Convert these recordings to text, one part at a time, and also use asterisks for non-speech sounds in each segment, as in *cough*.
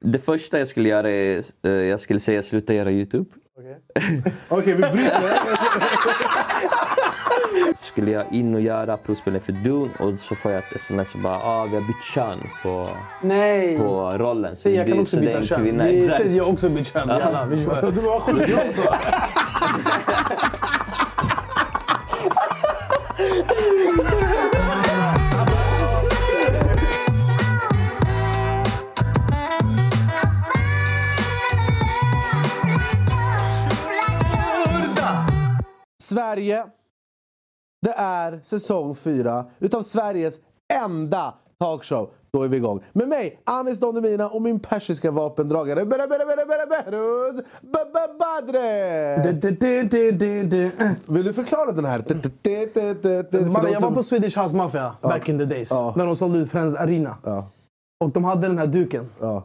Det första jag skulle göra är, eh, jag skulle säga sluta göra YouTube. Okej, *laughs* vi bryter. *laughs* skulle jag in och göra provspelning för Dune och så får jag ett sms och bara ah, vi har bytt kön på, Nej! på rollen. Så jag kan också så byta kön. kvinna. Vi ses jag också byta kön. Jalla, vi kör. Du var sjuk också. *laughs* Sverige. Det är säsong fyra utav Sveriges enda talkshow. Då är vi igång. Med mig, Anis Don Demina och min persiska vapendragare Ba- Badre. Vill du förklara den här? Jag var på Swedish House Mafia back in the days. När de sålde ut Friends Arena. Och de hade den här duken. ja.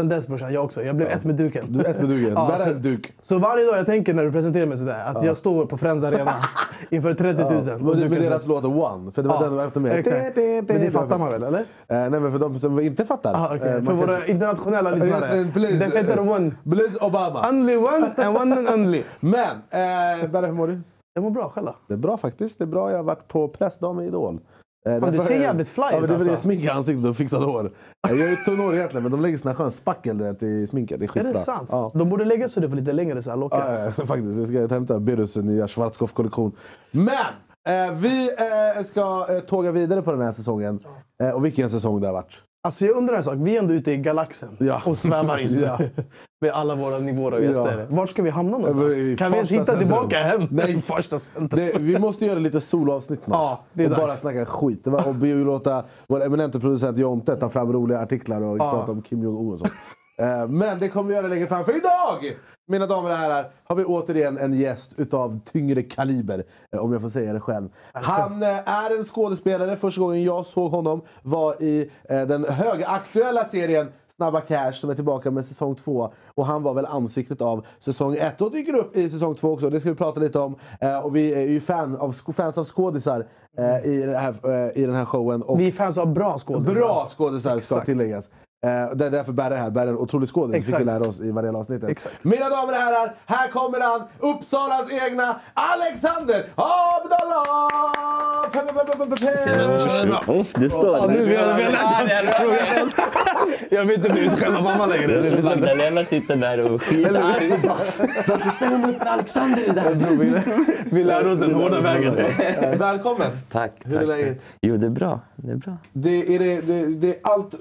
Sen dess brorsan, jag också. Jag blev ett med duken. Du är ett med duken. Ja, Bär så- en duk. Så varje dag jag tänker när du presenterar mig sådär, att jag står på Friends Arena *laughs* inför 30 000. Ja. Med, med så- deras låt One, för det var den de var efter mig. Exakt. Men det fattar man väl, eller? Eh, nej men för de som inte fattar. Ah, okay. eh, För våra kanske- internationella lyssnare. Yes, Den heter One. Please Obama. Only one and one and only. *laughs* Men, eh, Berra hur mår du? Jag mår bra själv. Det är bra faktiskt. Det är bra. Jag har varit på pressdag med Idol. Eh, du ser jävligt fly ja, men ut, Det är väl det alltså. smink i ansiktet och fixat hår. *laughs* Jag är ju tunnhårig egentligen men de lägger sån här skön spackel vet, i sminket. Det är Är det sant? Ja. De borde lägga så du får lite längre så här lockar. Ja, ja, faktiskt. Jag ska hämta Birrus nya Schwarzkopf-kollektion. Men! Eh, vi eh, ska eh, tåga vidare på den här säsongen. Eh, och vilken säsong det har varit. Alltså jag undrar en sak. Vi är ändå ute i galaxen Ja. och svävar just *laughs* nu. Ja. Med alla våra nivåer av gäster. Vart ska vi hamna någonstans? Kan vi ens hitta centrum. tillbaka hem? Nej. *laughs* Första centrum. Det, vi måste göra lite soloavsnitt snart. Ja, det är och bara dags. snacka skit. Och låta vår eminente producent Jonte ta fram roliga artiklar och Ja. prata om Kim Jong-Un och så. Eh, Men det kommer vi göra längre fram. För idag, mina damer och herrar, har vi återigen en gäst utav tyngre kaliber. eh, Om jag får säga det själv. Han eh, är en skådespelare. Första gången jag såg honom var i eh, den högaktuella serien Snabba Cash som är tillbaka med säsong två. Och han var väl ansiktet av säsong ett och dyker upp i säsong två också. Det ska vi prata lite om. Eh, och vi är ju fan av, fans av skådisar eh, i, det här, eh, i den här showen. Och Vi är fans av bra skådespelare. bra skådisar ska tilläggas. Eh, det är därför Berre är här. Berre är en otrolig skådis. Det fick vi lära oss i varje avsnitt. Mina damer och herrar, här kommer han! Uppsalas egna Alexander Abdallah! Pe- Uff, det står det. Jag vill inte bli själva mamma längre. Det är bestämt. Magdalena sitter där och skitarg. Varför ställer man upp för Alexander i det här? Vi lär oss den hårda vägen. Välkommen! Tack, Hur är läget? Jo, det är bra. Det är bra. Det, är det, det, det, är allt, eh,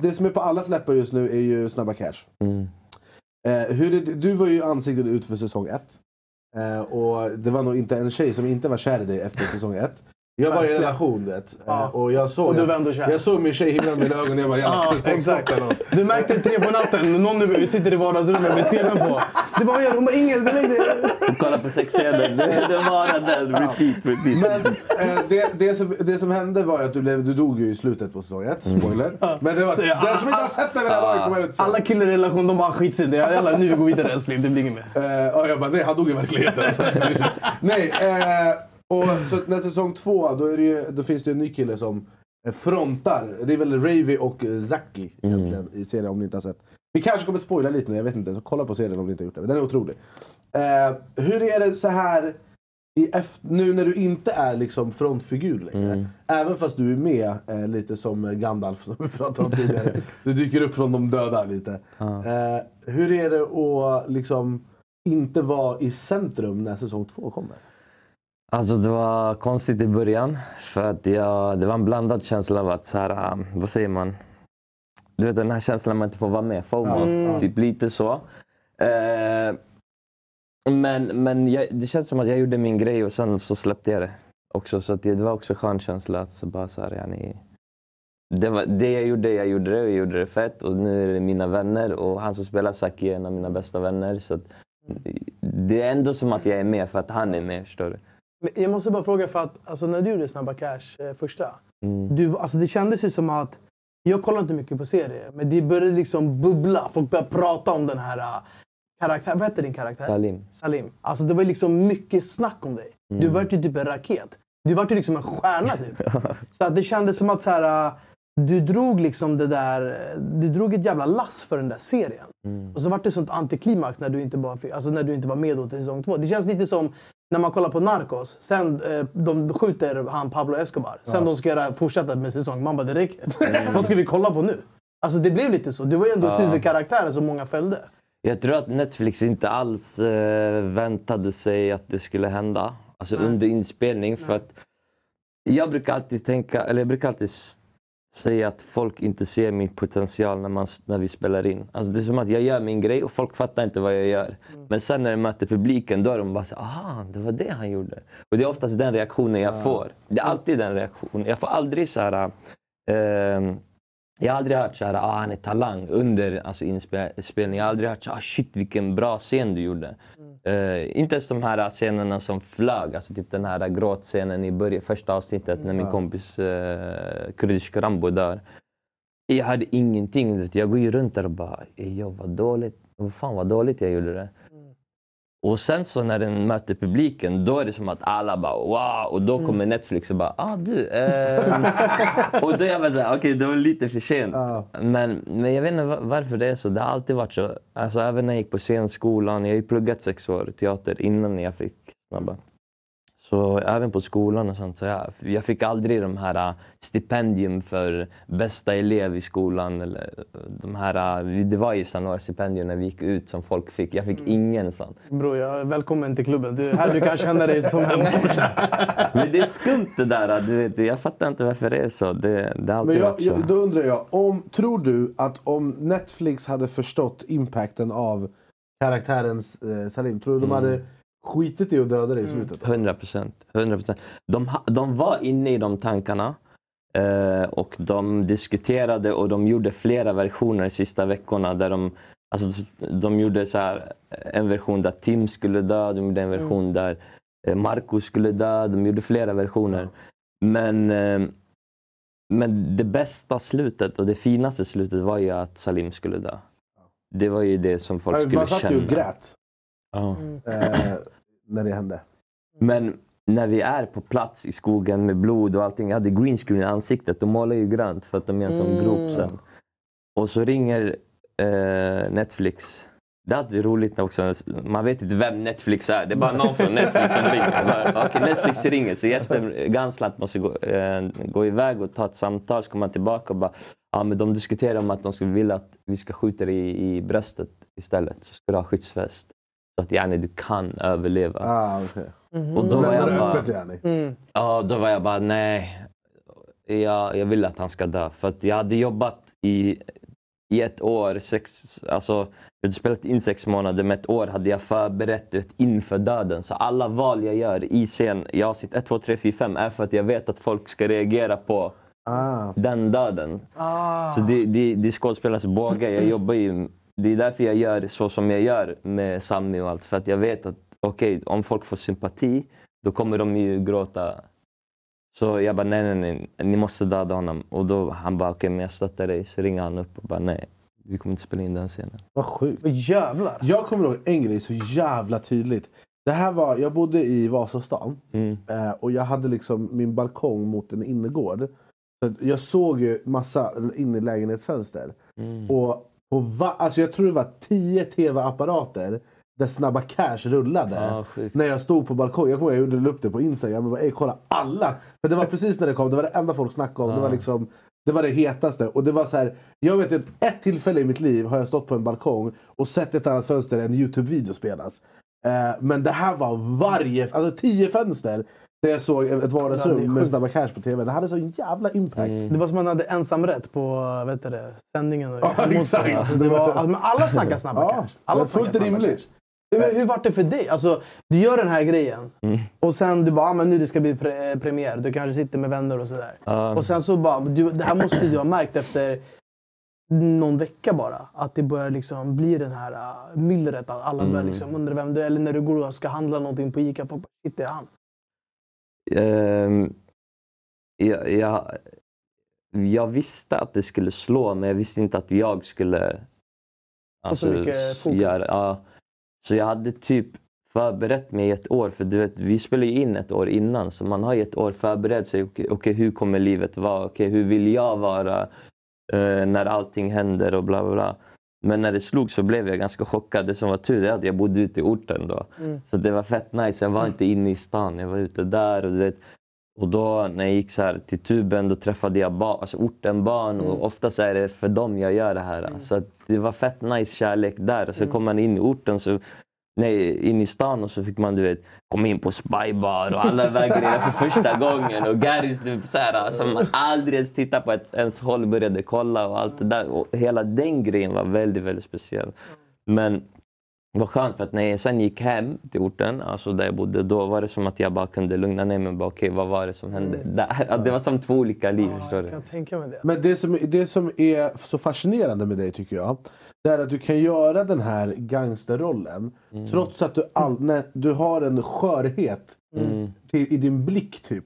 det som är på alla läppar just nu är ju Snabba Cash. Mm. Eh, hur du var ju ansiktet ut för säsong ett. Eh, och det var nog inte en tjej som inte var kär i dig efter säsong ett. Jag var i en relation vet. Eh, Ja. och jag såg, Och du kär. jag såg min tjej himla med mina ögon och jag bara jävla *laughs* Ja, exakt. Du märkte tre på natten, någon nu sitter i vardagsrummet med tvn på. Du bara, vad gör du? Hon bara, inget, belägg dig. Kolla på sexscenen. Det var den. Repeat, repeat. Men eh, det, det, som, det som hände var att du, blev, du dog ju i slutet på säsong ett. Spoiler. Men det var, Så jag- den som inte har sett den vid det här laget kommer ut sen. Alla killar i relation, de bara skits i det. Jävlar, nu vi går vidare älskling, det blir inget mer. Eh, och jag bara, nej han dog i verkligheten. *laughs* Nej, eh, och så när säsong två, då, ju, då finns det en ny kille som eh, frontar. Det är väl Ravy och Zaki egentligen i serien om ni inte har sett. Vi kanske kommer spoila lite nu, jag vet inte. Så kolla på serien om ni inte har gjort det. Den är otrolig. Eh, hur är det så här i efter, nu när du inte är liksom frontfigur längre? Även fast du är med eh, lite som Gandalf som vi pratade om tidigare. *laughs* du dyker upp från de döda lite. Eh, hur är det att liksom inte vara i centrum när säsong två kommer? Alltså det var konstigt i början. För att jag, det var en blandad känsla av att, så här, um, vad säger man? Du vet den här känslan man inte får vara med. FOMO. Mm. Typ lite så. Eh, men men jag, det känns som att jag gjorde min grej och sen så släppte jag det. Också, så att det, det var också en skön känsla. Att så bara så här, yani, det, var, det jag gjorde, jag gjorde det och jag gjorde det fett. Och nu är det mina vänner och han som spelar Saki är en av mina bästa vänner. Så att, det är ändå som att jag är med för att han är med. Förstår du? Jag måste bara fråga, för att alltså, när du gjorde Snabba Cash eh, första, Mm. du, alltså, det kändes ju som att, jag kollar inte mycket på serier, men det började liksom bubbla. Folk började prata om den här uh, karaktären. Vad heter din karaktär? Salim. Salim. Alltså det var liksom mycket snack om dig. Du var ju typ en raket. Du var ju liksom en stjärna typ. *laughs* Så att det kändes som att så här, äh, du drog liksom det där, du drog ett jävla lass för den där serien. Mm. Och så var det sånt antiklimax när du inte, bara fick, alltså när du inte var med till säsong två. Det känns lite som när man kollar på Narcos. Sen eh, de skjuter han Pablo Escobar. Sen de ska göra, fortsätta med säsong. Man bara, det räcker. Vad ska vi kolla på nu? Alltså det blev lite så. Du var ju ändå Ja. huvudkaraktären som många följde. Jag tror att Netflix inte alls eh, väntade sig att det skulle hända. Alltså under inspelning. För att jag brukar alltid tänka, eller jag brukar alltid säga att folk inte ser min potential när, man, när vi spelar in. Alltså det är som att jag gör min grej och folk fattar inte vad jag gör. Men sen när jag möter publiken då är de bara så aha, det var det han gjorde. Och det är oftast den reaktionen jag får. Det är alltid den reaktionen. Jag får aldrig så här... ehm, jag har aldrig hört så här, ah, han är talang under alltså, inspelning. Jag har aldrig hört så här, ah, shit vilken bra scen du gjorde. Eh, inte ens de här scenerna som flög. Alltså typ den här gråtscenen i början, första avsnittet när min kompis uh, kurdisk Rambo dör. Jag hade ingenting. Jag går ju runt där och bara, "Ey, jag vad dåligt. Vad fan vad dåligt jag gjorde det. Och sen så när den möter publiken, då är det som att alla bara wow. Och då kommer Netflix och bara, ah du. ehm." *laughs* och då är jag bara såhär, okej det var lite för sent. Ja. Men, men jag vet inte va- varför det är så. Det har alltid varit så. Alltså även när jag gick på scenskolan. Jag har ju pluggat sex år teater innan jag fick snabba. Så även på skolan och sånt. Så jag, jag fick aldrig de här äh, stipendium för bästa elev i skolan. Eller äh, de här, äh, det var ju några stipendier när vi gick ut som folk fick. Jag fick ingen sånt. Bror, jag, välkommen till klubben. Du, här du kan känna dig som hemma. *laughs* Men det är skumt det där. Du vet, jag fattar inte varför det är så. Det, det har alltid Men jag, varit så. jag, då undrar jag, om, tror du att om Netflix hade förstått impacten av karaktärens eh, Salim, tror du de hade skitit i att döda dig i slutet? 100 procent. 100 De, de var inne i de tankarna eh, och de diskuterade och de gjorde flera versioner de sista veckorna. Där de, alltså, de gjorde så här, en version där Tim skulle dö, de gjorde en version där eh, Marco skulle dö. De gjorde flera versioner. Men, eh, men det bästa slutet och det finaste slutet var ju att Salim skulle dö. Det var ju det som folk skulle Man satt känna. ju och grät Ja. eh, när det hände. Men när vi är på plats i skogen med blod och allting. Jag hade green screen i ansiktet. De målar ju grönt för att de är en sån Mm. grop sen. Och så ringer eh, Netflix. Det är alltid roligt när också. Man vet inte vem Netflix är. Det är bara någon från Netflix som ringer. Bara, Okej, Netflix ringer. Så Jesper Ganslant måste gå, eh, gå iväg och ta ett samtal. Så kommer han tillbaka och bara... Ja, men de diskuterar om att de skulle vilja att vi ska skjuta dig i, i bröstet istället. Så ska du ha skyddsväst. Att yani, du kan överleva. Ah, okay. Och då var jag det bara... öppet yani. Mm. Ja, då var jag bara nej. Jag, jag vill att han ska dö. För att jag hade jobbat i, i ett år, sex, alltså, jag hade spelat in sex månader, med ett år hade jag förberett det inför döden. Så alla val jag gör i scen, i avsnitt 1, 2, 3, 4, 5 är för att jag vet att folk ska reagera på Ah. den döden. Ah. Så det, det, det är skådespelares båge. Jag jobbar ju, det är därför jag gör så som jag gör med Sami och allt. För att jag vet att okej, om folk får sympati, då kommer de ju gråta. Så jag bara, nej, nej, nej, ni måste döda honom. Och då han bara, okej, men jag stöttar dig. Så ringer han upp och bara, nej, vi kommer inte spela in den scenen. Vad sjukt. Jävlar. Jag kommer ihåg en grej så jävla tydligt. Det här var, jag bodde i Vasastan Mm. eh, och jag hade liksom min balkong mot en innergård. Så jag såg ju massa in i lägenhetsfönster. Mm. Och på va- alltså jag tror det var tio tv-apparater där Snabba Cash rullade. Sjukt. när jag stod på balkongen. Jag kommer ihåg, jag gjorde upp det på Instagram. Jag bara, "Ey, kolla alla! För det var precis när det kom. Det var det enda folk snackade om. Det, var liksom, det var det hetaste. Och det var så här, jag vet att ett tillfälle i mitt liv har jag stått på en balkong och sett ett annat fönster en Youtube-video spelas. Eh, men det här var varje, alltså tio fönster. Där jag såg ett det vardagsrum med. Snabba Cash på tv. Det hade sån jävla impact. Det var som att man hade ensamrätt på vet du det, sändningen. Och Ja, exakt. Alltså, det var, alltså, men alla snackar snabba Ja, cash. det Alla snackar fullt rimligt. Hur, hur var det för dig? Alltså, du gör den här grejen och sen du bara, ah, men nu det ska bli pre- premiär. Du kanske sitter med vänner och sådär. Ja. Och sen så bara, du, det här måste du ha märkt efter någon vecka bara. Att det börjar liksom bli den här uh, myllret. Att alla börjar liksom undra vem du är. Eller när du går och ska handla någonting på Ica. Folk bara, shit det är han. Ehm, jag, jag, jag visste att det skulle slå, men jag visste inte att jag skulle så mycket fokus. göra- ja. Så jag hade typ förberett mig ett år. För du vet, vi spelar ju in ett år innan, så man har ju ett år förberett sig. Okej, okej, hur kommer livet vara? Okej, hur vill jag vara eh, när allting händer och bla bla bla. Men när det slog så blev jag ganska chockad. Det som var tur är att jag bodde ute i orten då. Så det var fett nice. Jag var inte inne i stan, jag var ute där. Och, du vet, och då när jag gick så till tuben då träffade jag ba, alltså ortenbarn och ofta så är det för dem jag gör det här. Så att det var fett nice kärlek där. Och så kom man in i orten, så, nej, in i stan och så fick man du vet, komma in på spybar och alla de där grejerna för första gången. Och Garys typ, så här, som man aldrig ens tittade på ett, ens håll började kolla och allt det där. Och hela den grejen var väldigt, väldigt speciell. Men var skönt för att när jag sen gick hem till orten, alltså där jag bodde, då var det som att jag bara kunde lugna ner mig och bara okej, vad var det som hände där? *laughs* Att det var som två olika liv, förstår Jag du? kan tänka mig det. Men det som, det som är så fascinerande med dig tycker jag, det är att du kan göra den här gangsterrollen trots att du, all, när, du har en skörhet till, i din blick typ.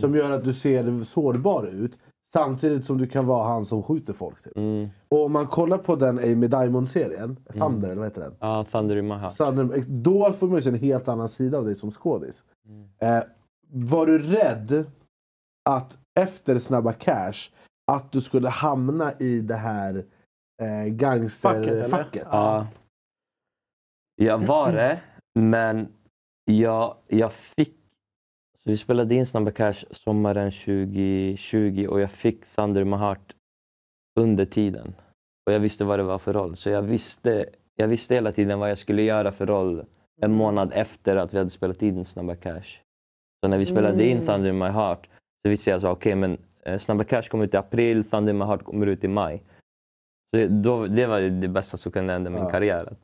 Som gör att du ser sårbar ut. Samtidigt som du kan vara han som skjuter folk. Typ. Mm. Och om man kollar på den Amy Diamond-serien, Thunder eller vad heter den? Ja, Thunder in my heart. Thunder, då får man ju se en helt annan sida av dig som skådis. Eh, var du rädd att efter Snabba Cash att du skulle hamna i det här eh, gangsterfacket? Ja. Jag var det, men jag, jag fick... Så vi spelade in Snabba Cash sommaren 2020 och jag fick Thunder in my heart under tiden. Och jag visste vad det var för roll. Så jag visste, jag visste hela tiden vad jag skulle göra för roll en månad efter att vi hade spelat in Snabba Cash. Så när vi spelade in Mm. Thunder in my heart så visste jag så okej men eh, Snabba Cash kommer ut i april, Thunder in my heart kommer ut i maj. Så då, det var det bästa som kunde hända min Ja. karriär.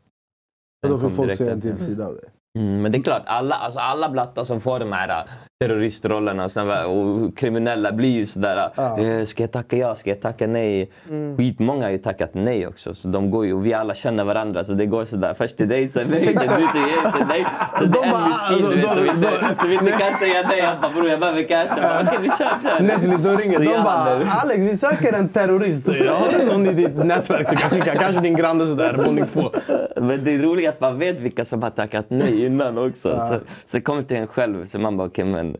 Och då får folk se en till sida av dig. Mm, men det är klart, alla, alltså alla blattar som får de här terroristrollerna såna, och kriminella blir ju sådär. Ja. eh, Ska jag tacka ja? Ska jag tacka nej? Mm. Skitmånga har ju tackat nej också. Så de går ju, och vi alla känner varandra så det går sådär. Först till dig, sen nej, sen du till dig. *laughs* Så det De är en miskin du vet, som inte, de- som inte kan säga nej. Han bara bror jag behöver cash. Okej vi kör, kör. Netflix, de ringer. Så De bara “Alex, vi söker en terrorist. *laughs* Har du någon i ditt nätverk du kan skicka? Kanske din granne sådär, *laughs* våning två.” Men det är roligt att man vet vilka som har tackat nej innan också. Så, så det kommer till en själv, så man bara okej men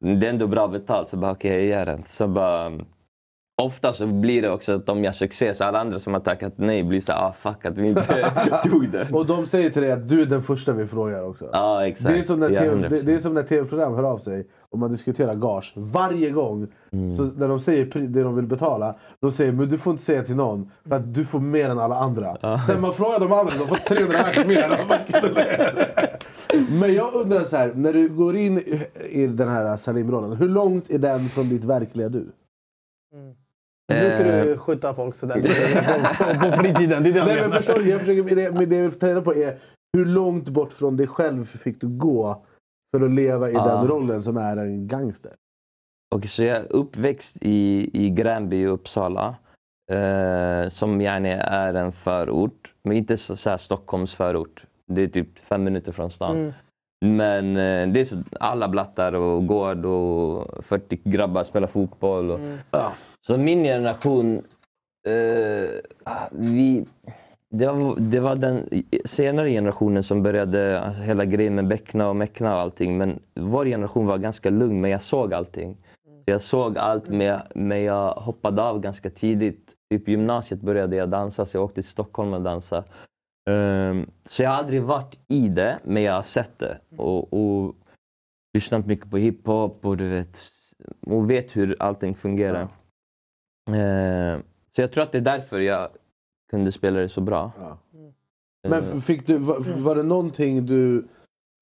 det är ändå bra betalt, så bara okej jag gör det. Så bara, mm ofta så blir det också att om jag succé så alla andra som har tackat nej blir så ah fuck att vi inte *laughs* tog det. Och de säger till dig att du är den första vi frågar också. Ja exakt. Det är, som när TV, det, 100%. det är som när tv-program hör av sig och man diskuterar gage. Varje gång Mm. så när de säger det de vill betala, de säger men du får inte säga till någon för att du får mer än alla andra. Sen man frågar de andra, de får 300 lax *laughs* mer. Men jag undrar så här, när du går in i- den här Salim-rollen, hur långt är den från ditt verkliga du? Brukar Eh. du skjuta folk sådär på, på, fritiden? Det är det jag Nej, men förstår? Jag försöker, med det, med det jag reda på är hur långt bort från dig själv fick du gå för att leva i Ja. den rollen som är en gangster? Och så jag är uppväxt i, i Gränby i Uppsala. Eh, som gärna är en förort, men inte så, så här Stockholms förort. Det är typ fem minuter från stan. Mm. Men eh, det är så, alla blattar och gård och 40 grabbar spelar fotboll. Och, Ja. Så min generation, eh, vi, det, var, det var den senare generationen som började alltså, hela grejen med Beckna och Mäckna och allting. Men vår generation var ganska lugn, men jag såg allting. Jag såg allt, men, men jag hoppade av ganska tidigt. Typ gymnasiet började jag dansa, så jag åkte till Stockholm och dansade. Ehm, så jag har aldrig varit i det, men jag har sett det. Och, och lyssnat mycket på hiphop och du vet, och vet hur allting fungerar. Ehm, så jag tror att det är därför jag kunde spela det så bra. Ja. Ehm, Men fick du, var, var det någonting du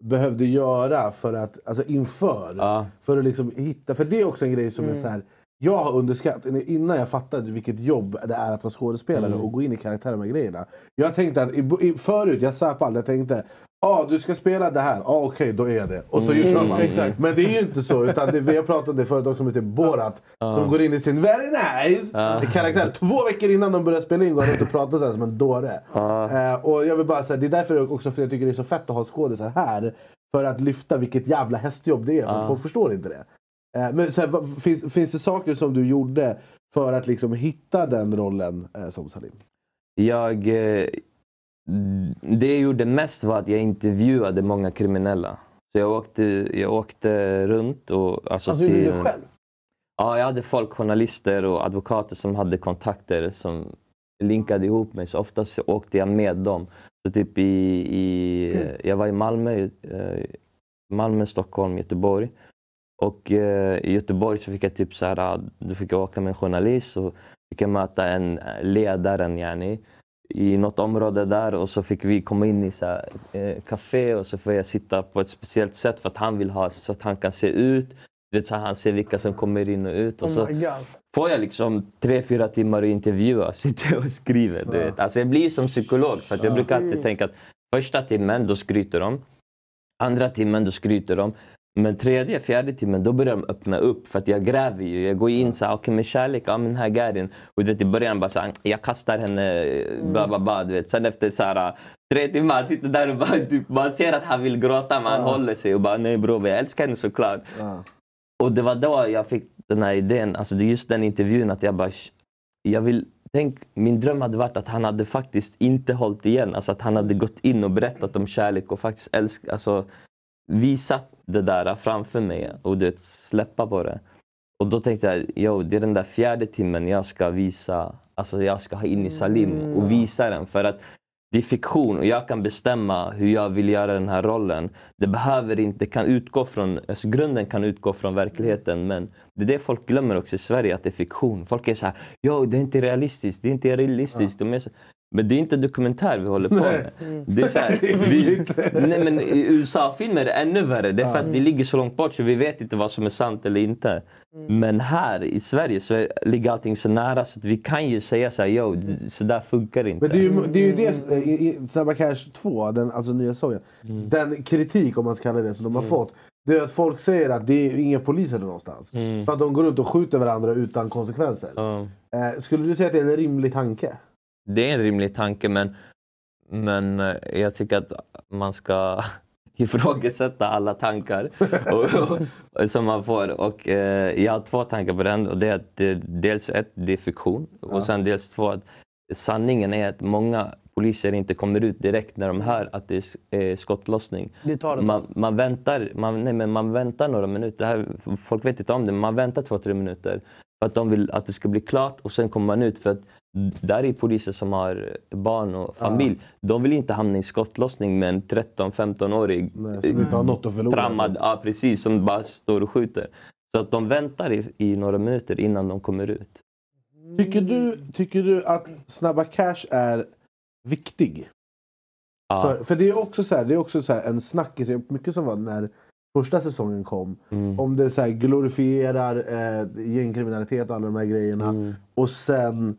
behövde göra för att, alltså inför? ja, För att liksom hitta, för det är också en grej som är så här. Jag har underskattat, innan jag fattade vilket jobb det är att vara skådespelare och gå in i karaktären med grejerna. Jag tänkte att, i, förut, jag sa på allt, jag tänkte ah, du ska spela det här, ah, okej då är det. Och så Mm, kör man. exakt. Men det är ju inte så, utan det, vi har pratat om det förut också med typ Borat. Som går in i sin very nice karaktär. Två veckor innan de börjar spela in går han ut och pratar så här som en dåre. Eh, och jag vill bara säga, det är därför också för jag tycker det är så fett att ha skådisar här. För att lyfta vilket jävla hästjobb det är, för att folk förstår inte det. Eh, Men så här, finns, finns det saker som du gjorde för att liksom hitta den rollen eh, som Salim? jag, eh, det jag gjorde mest var att jag intervjuade många kriminella. Så jag åkte, jag åkte runt. Och, alltså, Alltså, gjorde du det själv? Ja, jag hade folk, journalister och advokater som hade kontakter som linkade ihop mig. Så oftast åkte jag med dem. Så typ i, i, jag var i Malmö, Malmö, Stockholm, Göteborg. Och eh, i Göteborg så fick jag typ så här, då fick åka med en journalist och fick jag möta en ledaren yani, i något område där och så fick vi komma in i så här, eh, café och så får jag sitta på ett speciellt sätt för att han vill ha så att han kan se ut. Du vet, så han ser vilka som kommer in och ut. Och Oh så får jag liksom tre, fyra timmar att intervjua. *laughs* Sitter jag och skriver. Du vet. Alltså jag blir som psykolog. För jag brukar alltid tänka att första timmen, då skryter de. Andra timmen, då skryter de. Men tredje, fjärde timmen, då börjar de öppna upp. För att jag gräver ju. Jag går in så här, okej med kärlek, ja men här Garin. Och du vet, i början bara så här, jag kastar henne, bla bla bla. Du vet. Sen efter så här, tre timmar, han sitter där och bara, typ, man ser att han vill gråta men han håller sig och bara, nej bror, jag älskar henne såklart. Ja. Och det var då jag fick den här idén, alltså det är just den intervjun att jag bara, "Sh- jag vill, tänk, min dröm hade varit att han hade faktiskt inte hållit igen, alltså att han hade gått in och berättat om kärlek och faktiskt älsk, alltså visat det där framför mig och du vet, släppa på det. Och då tänkte jag, jo, det är den där fjärde timmen jag ska visa, alltså jag ska ha in i Salim och visa den. För att det är fiktion och jag kan bestämma hur jag vill göra den här rollen. Det behöver inte, kan utgå från, alltså grunden kan utgå från verkligheten men det är det folk glömmer också i Sverige, att det är fiktion. Folk är så här, jo det är inte realistiskt, det är inte realistiskt. De är så, men det är inte dokumentär vi håller på med. Det är så här, *laughs* vi, nej, men I USA-filmer är det ännu värre. Det är för att det ligger så långt bort så vi vet inte vad som är sant eller inte. Men här i Sverige så ligger allting så nära så att vi kan ju säga så här, jo, så där funkar inte. Men det är ju det, är ju det i, i Snabba Cash 2, den, alltså nya säsongen. Mm. Den kritik, om man ska kalla det, som de har fått. Det är att folk säger att det är inga poliser någonstans. För att de går runt och skjuter varandra utan konsekvenser. Ja. Eh, skulle du säga att det är en rimlig tanke? Det är en rimlig tanke men, men eh, jag tycker att man ska *laughs* ifrågasätta alla tankar *laughs* och, och, som man får. Och, eh, jag har två tankar på den. Och det är att det, dels ett, det är fiktion. Och sen dels två, att sanningen är att många poliser inte kommer ut direkt när de hör att det är är skottlossning. Det tar ett man, man, väntar, man, nej, men man väntar några minuter. Det här, folk vet inte om det, men man väntar två, tre minuter. För att de vill att det ska bli klart och sen kommer man ut. För att där är poliser som har barn och familj. De vill inte hamna i skottlossning med en 13-15-årig Nej, som inte har något att förlora. trammad, ja, precis, som bara står och skjuter. Så att de väntar i, i några minuter innan de kommer ut. Tycker du, tycker du att Snabba Cash är viktig? Ja. För, för det är också, så här, det är också så här en snackis, mycket som var när första säsongen kom. Mm. Om det så här glorifierar eh, gängkriminalitet och alla de här grejerna. Mm. Och sen...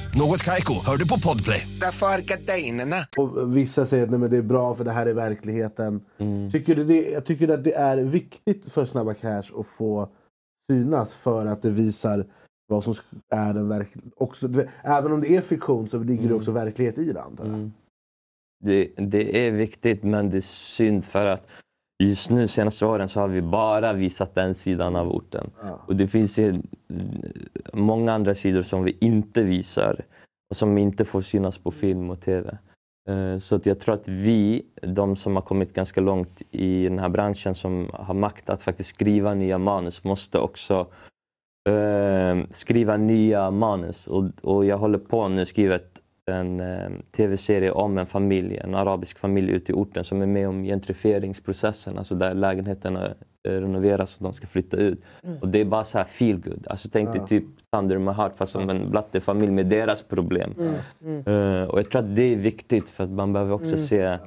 Något Kaiko, hör du på Podplay. Därför är gardinerna. Och vissa säger att nej, men det är bra för det här är verkligheten. Mm. Tycker du det, jag tycker att det är viktigt för Snabba Cash att få synas för att det visar vad som är den verkliga... Även om det är fiktion så ligger det också verklighet i det antar jag. Mm. Det, det är viktigt, men det är synd för att just nu senaste åren så har vi bara visat den sidan av orten. Ja. Och det finns många andra sidor som vi inte visar och som inte får synas på film och tv. Eh, Så att jag tror att vi, de som har kommit ganska långt i den här branschen som har makt att faktiskt skriva nya manus, måste också eh, skriva nya manus. Och, och jag håller på nu ett, en eh, tv-serie om en familj, en arabisk familj ute i orten som är med om gentrifieringsprocessen, alltså där lägenheterna eh, renoveras och de ska flytta ut. Och det är bara så här feel good. Alltså tänk dig typ Thunder in my heart fast som en blattefamilj med deras problem. Eh, och jag tror att det är viktigt för att man behöver också se,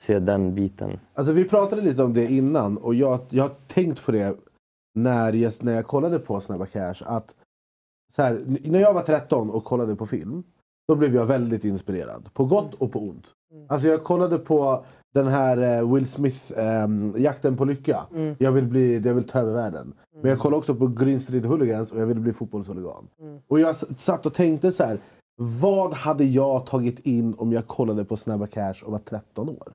se den biten. Alltså vi pratade lite om det innan och jag, jag har tänkt på det när jag, när jag kollade på Snabba Cash. Att så här, när jag var 13 och kollade på film, då blev jag väldigt inspirerad. På gott och på ont. Alltså jag kollade på den här eh, Will Smith, ehm, Jakten på lycka. Jag, vill bli, jag vill ta över världen. Men jag kollar också på Green Street Hooligans och jag vill bli fotbollshuligan. Och jag satt och tänkte så här. Vad hade jag tagit in om jag kollade på Snabba Cash och var 13 år?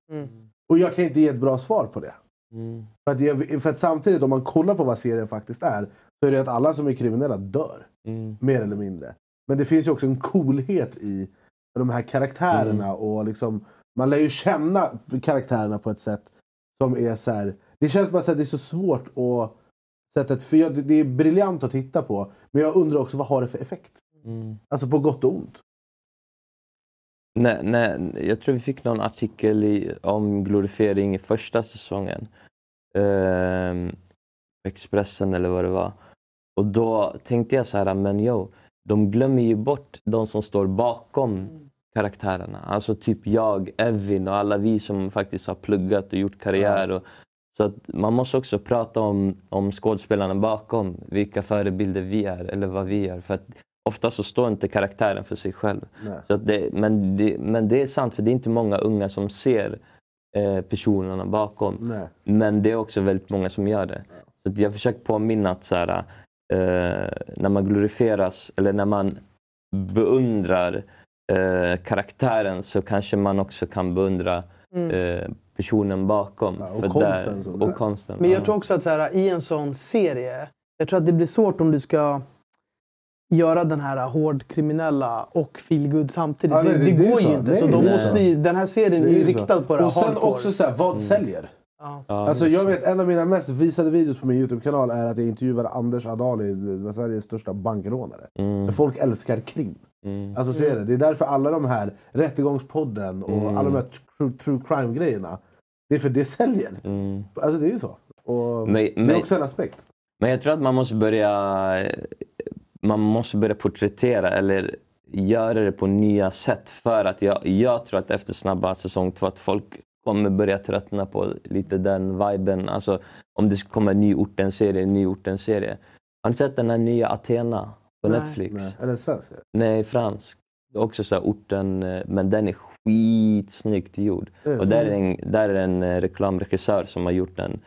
Och jag kan inte ge ett bra svar på det. Mm. För att, jag, för att samtidigt, om man kollar på vad serien faktiskt är, så är det att alla som är kriminella dör. Mm. Mer eller mindre. Men det finns ju också en coolhet i de här karaktärerna. och liksom, Man lär ju känna karaktärerna på ett sätt som är så här, Det känns bara så att det är så svårt att sätta ett... För jag, det är briljant att titta på, men jag undrar också vad har det för effekt? Mm. Alltså på gott och ont. Nej, nej, jag tror vi fick någon artikel i, om glorifiering i första säsongen. Ehm, Expressen eller vad det var. Och då tänkte jag så här, men jo, de glömmer ju bort de som står bakom karaktärerna. Alltså typ jag, Evin och alla vi som faktiskt har pluggat och gjort karriär. Och, så att man måste också prata om, om skådespelarna bakom, vilka förebilder vi är eller vad vi är. För att ofta så står inte karaktären för sig själv. Nej. Så det, men, det, men det är sant, för det är inte många unga som ser eh, personerna bakom. Nej. Men det är också väldigt många som gör det. Så jag försöker påminna att så här, när man glorifieras eller när man beundrar eh, karaktären så kanske man också kan beundra eh, personen bakom. Ja, och För konsten som- och konsten. Men jag ja. tror också att så här, i en sån serie, jag tror att det blir svårt om du ska göra den här hårdkriminella och feelgood samtidigt. Ja, nej, det, det- det, går ju inte. Nej, så de måste ju, den här serien är ju riktad på det Och sen hardcore. också så här, vad säljer? Ja. Alltså jag vet, en av mina mest visade videos på min Youtube-kanal är att jag intervjuar Anders Adali, Sveriges största bankrånare. Mm, Folk älskar krim. mm, Alltså så är det. Det är därför alla de här Rättegångspodden och Mm. alla de här true, true crime-grejerna, det är för det säljer. mm. Alltså det är ju så. Och Men- det är men- också en aspekt. Men jag tror att man måste börja man måste börja porträttera eller göra det på nya sätt. För att jag, jag tror att efter snabba säsong två att folk kommer börja tröttna på lite den viben. Alltså om det kommer en ny orten-serie, en ny orten-serie. Har ni sett den här nya Athena på Nej. Netflix? Nej. Eller svensk. Nej, fransk. Också så här orten, eh, men den är skitsnyggt gjord. Och där är en, där är en eh, reklamregissör som har gjort den.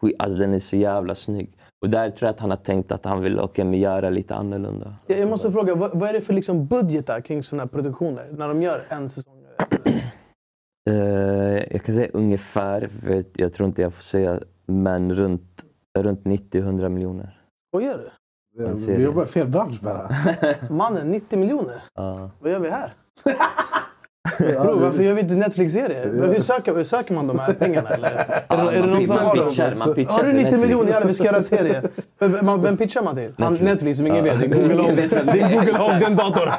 Skit, alltså den är så jävla snygg. Och där tror jag att han har tänkt att han vill okay, men göra lite annorlunda. Jag, jag måste fråga, vad, vad är det för liksom budgetar kring sådana här produktioner? När de gör en säsong? Eh, jag kan säga ungefär, för jag tror inte jag får säga, men runt, runt 90-100 miljoner. Skojar du? En Vi jobbar i fel bransch bara. *laughs* Mannen, 90 miljoner? Ja. Vad gör vi här? *laughs* Bro, varför gör vi inte Netflix-serier? Hur söker, hur söker man de här pengarna? Eller? Är det, är det någon som man har dem? pitchar, man pitchar Har du till 90 Netflix. miljoner? Jävlar, vi ska göra en serie. Vem, pitchar man till? Han, Netflix. Netflix, som ingen Ja. vet. Det är Google *laughs* Home. Det det är. Google Home, det är en dator.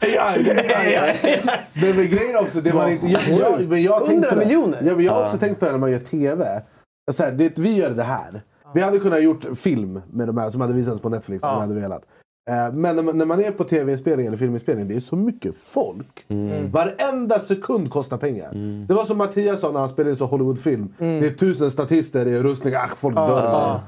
AI, AI. Men med grejen också, det man inte... Jag, jag, men jag har tänkt 100 på det. miljoner? Ja, men jag har också tänkt på det när man gör TV. Så här, det, vi gör det här. Vi hade kunnat gjort film med de här som hade visats på Netflix om Ja. vi hade velat. Eh, Men när man, när man är på tv-inspelning eller filminspelning, det är så mycket folk. Mm. Varenda sekund kostar pengar. Det var som Mattias sa när han spelade in så Hollywoodfilm. Det är tusen statister i rustning, ach folk dör. Mm.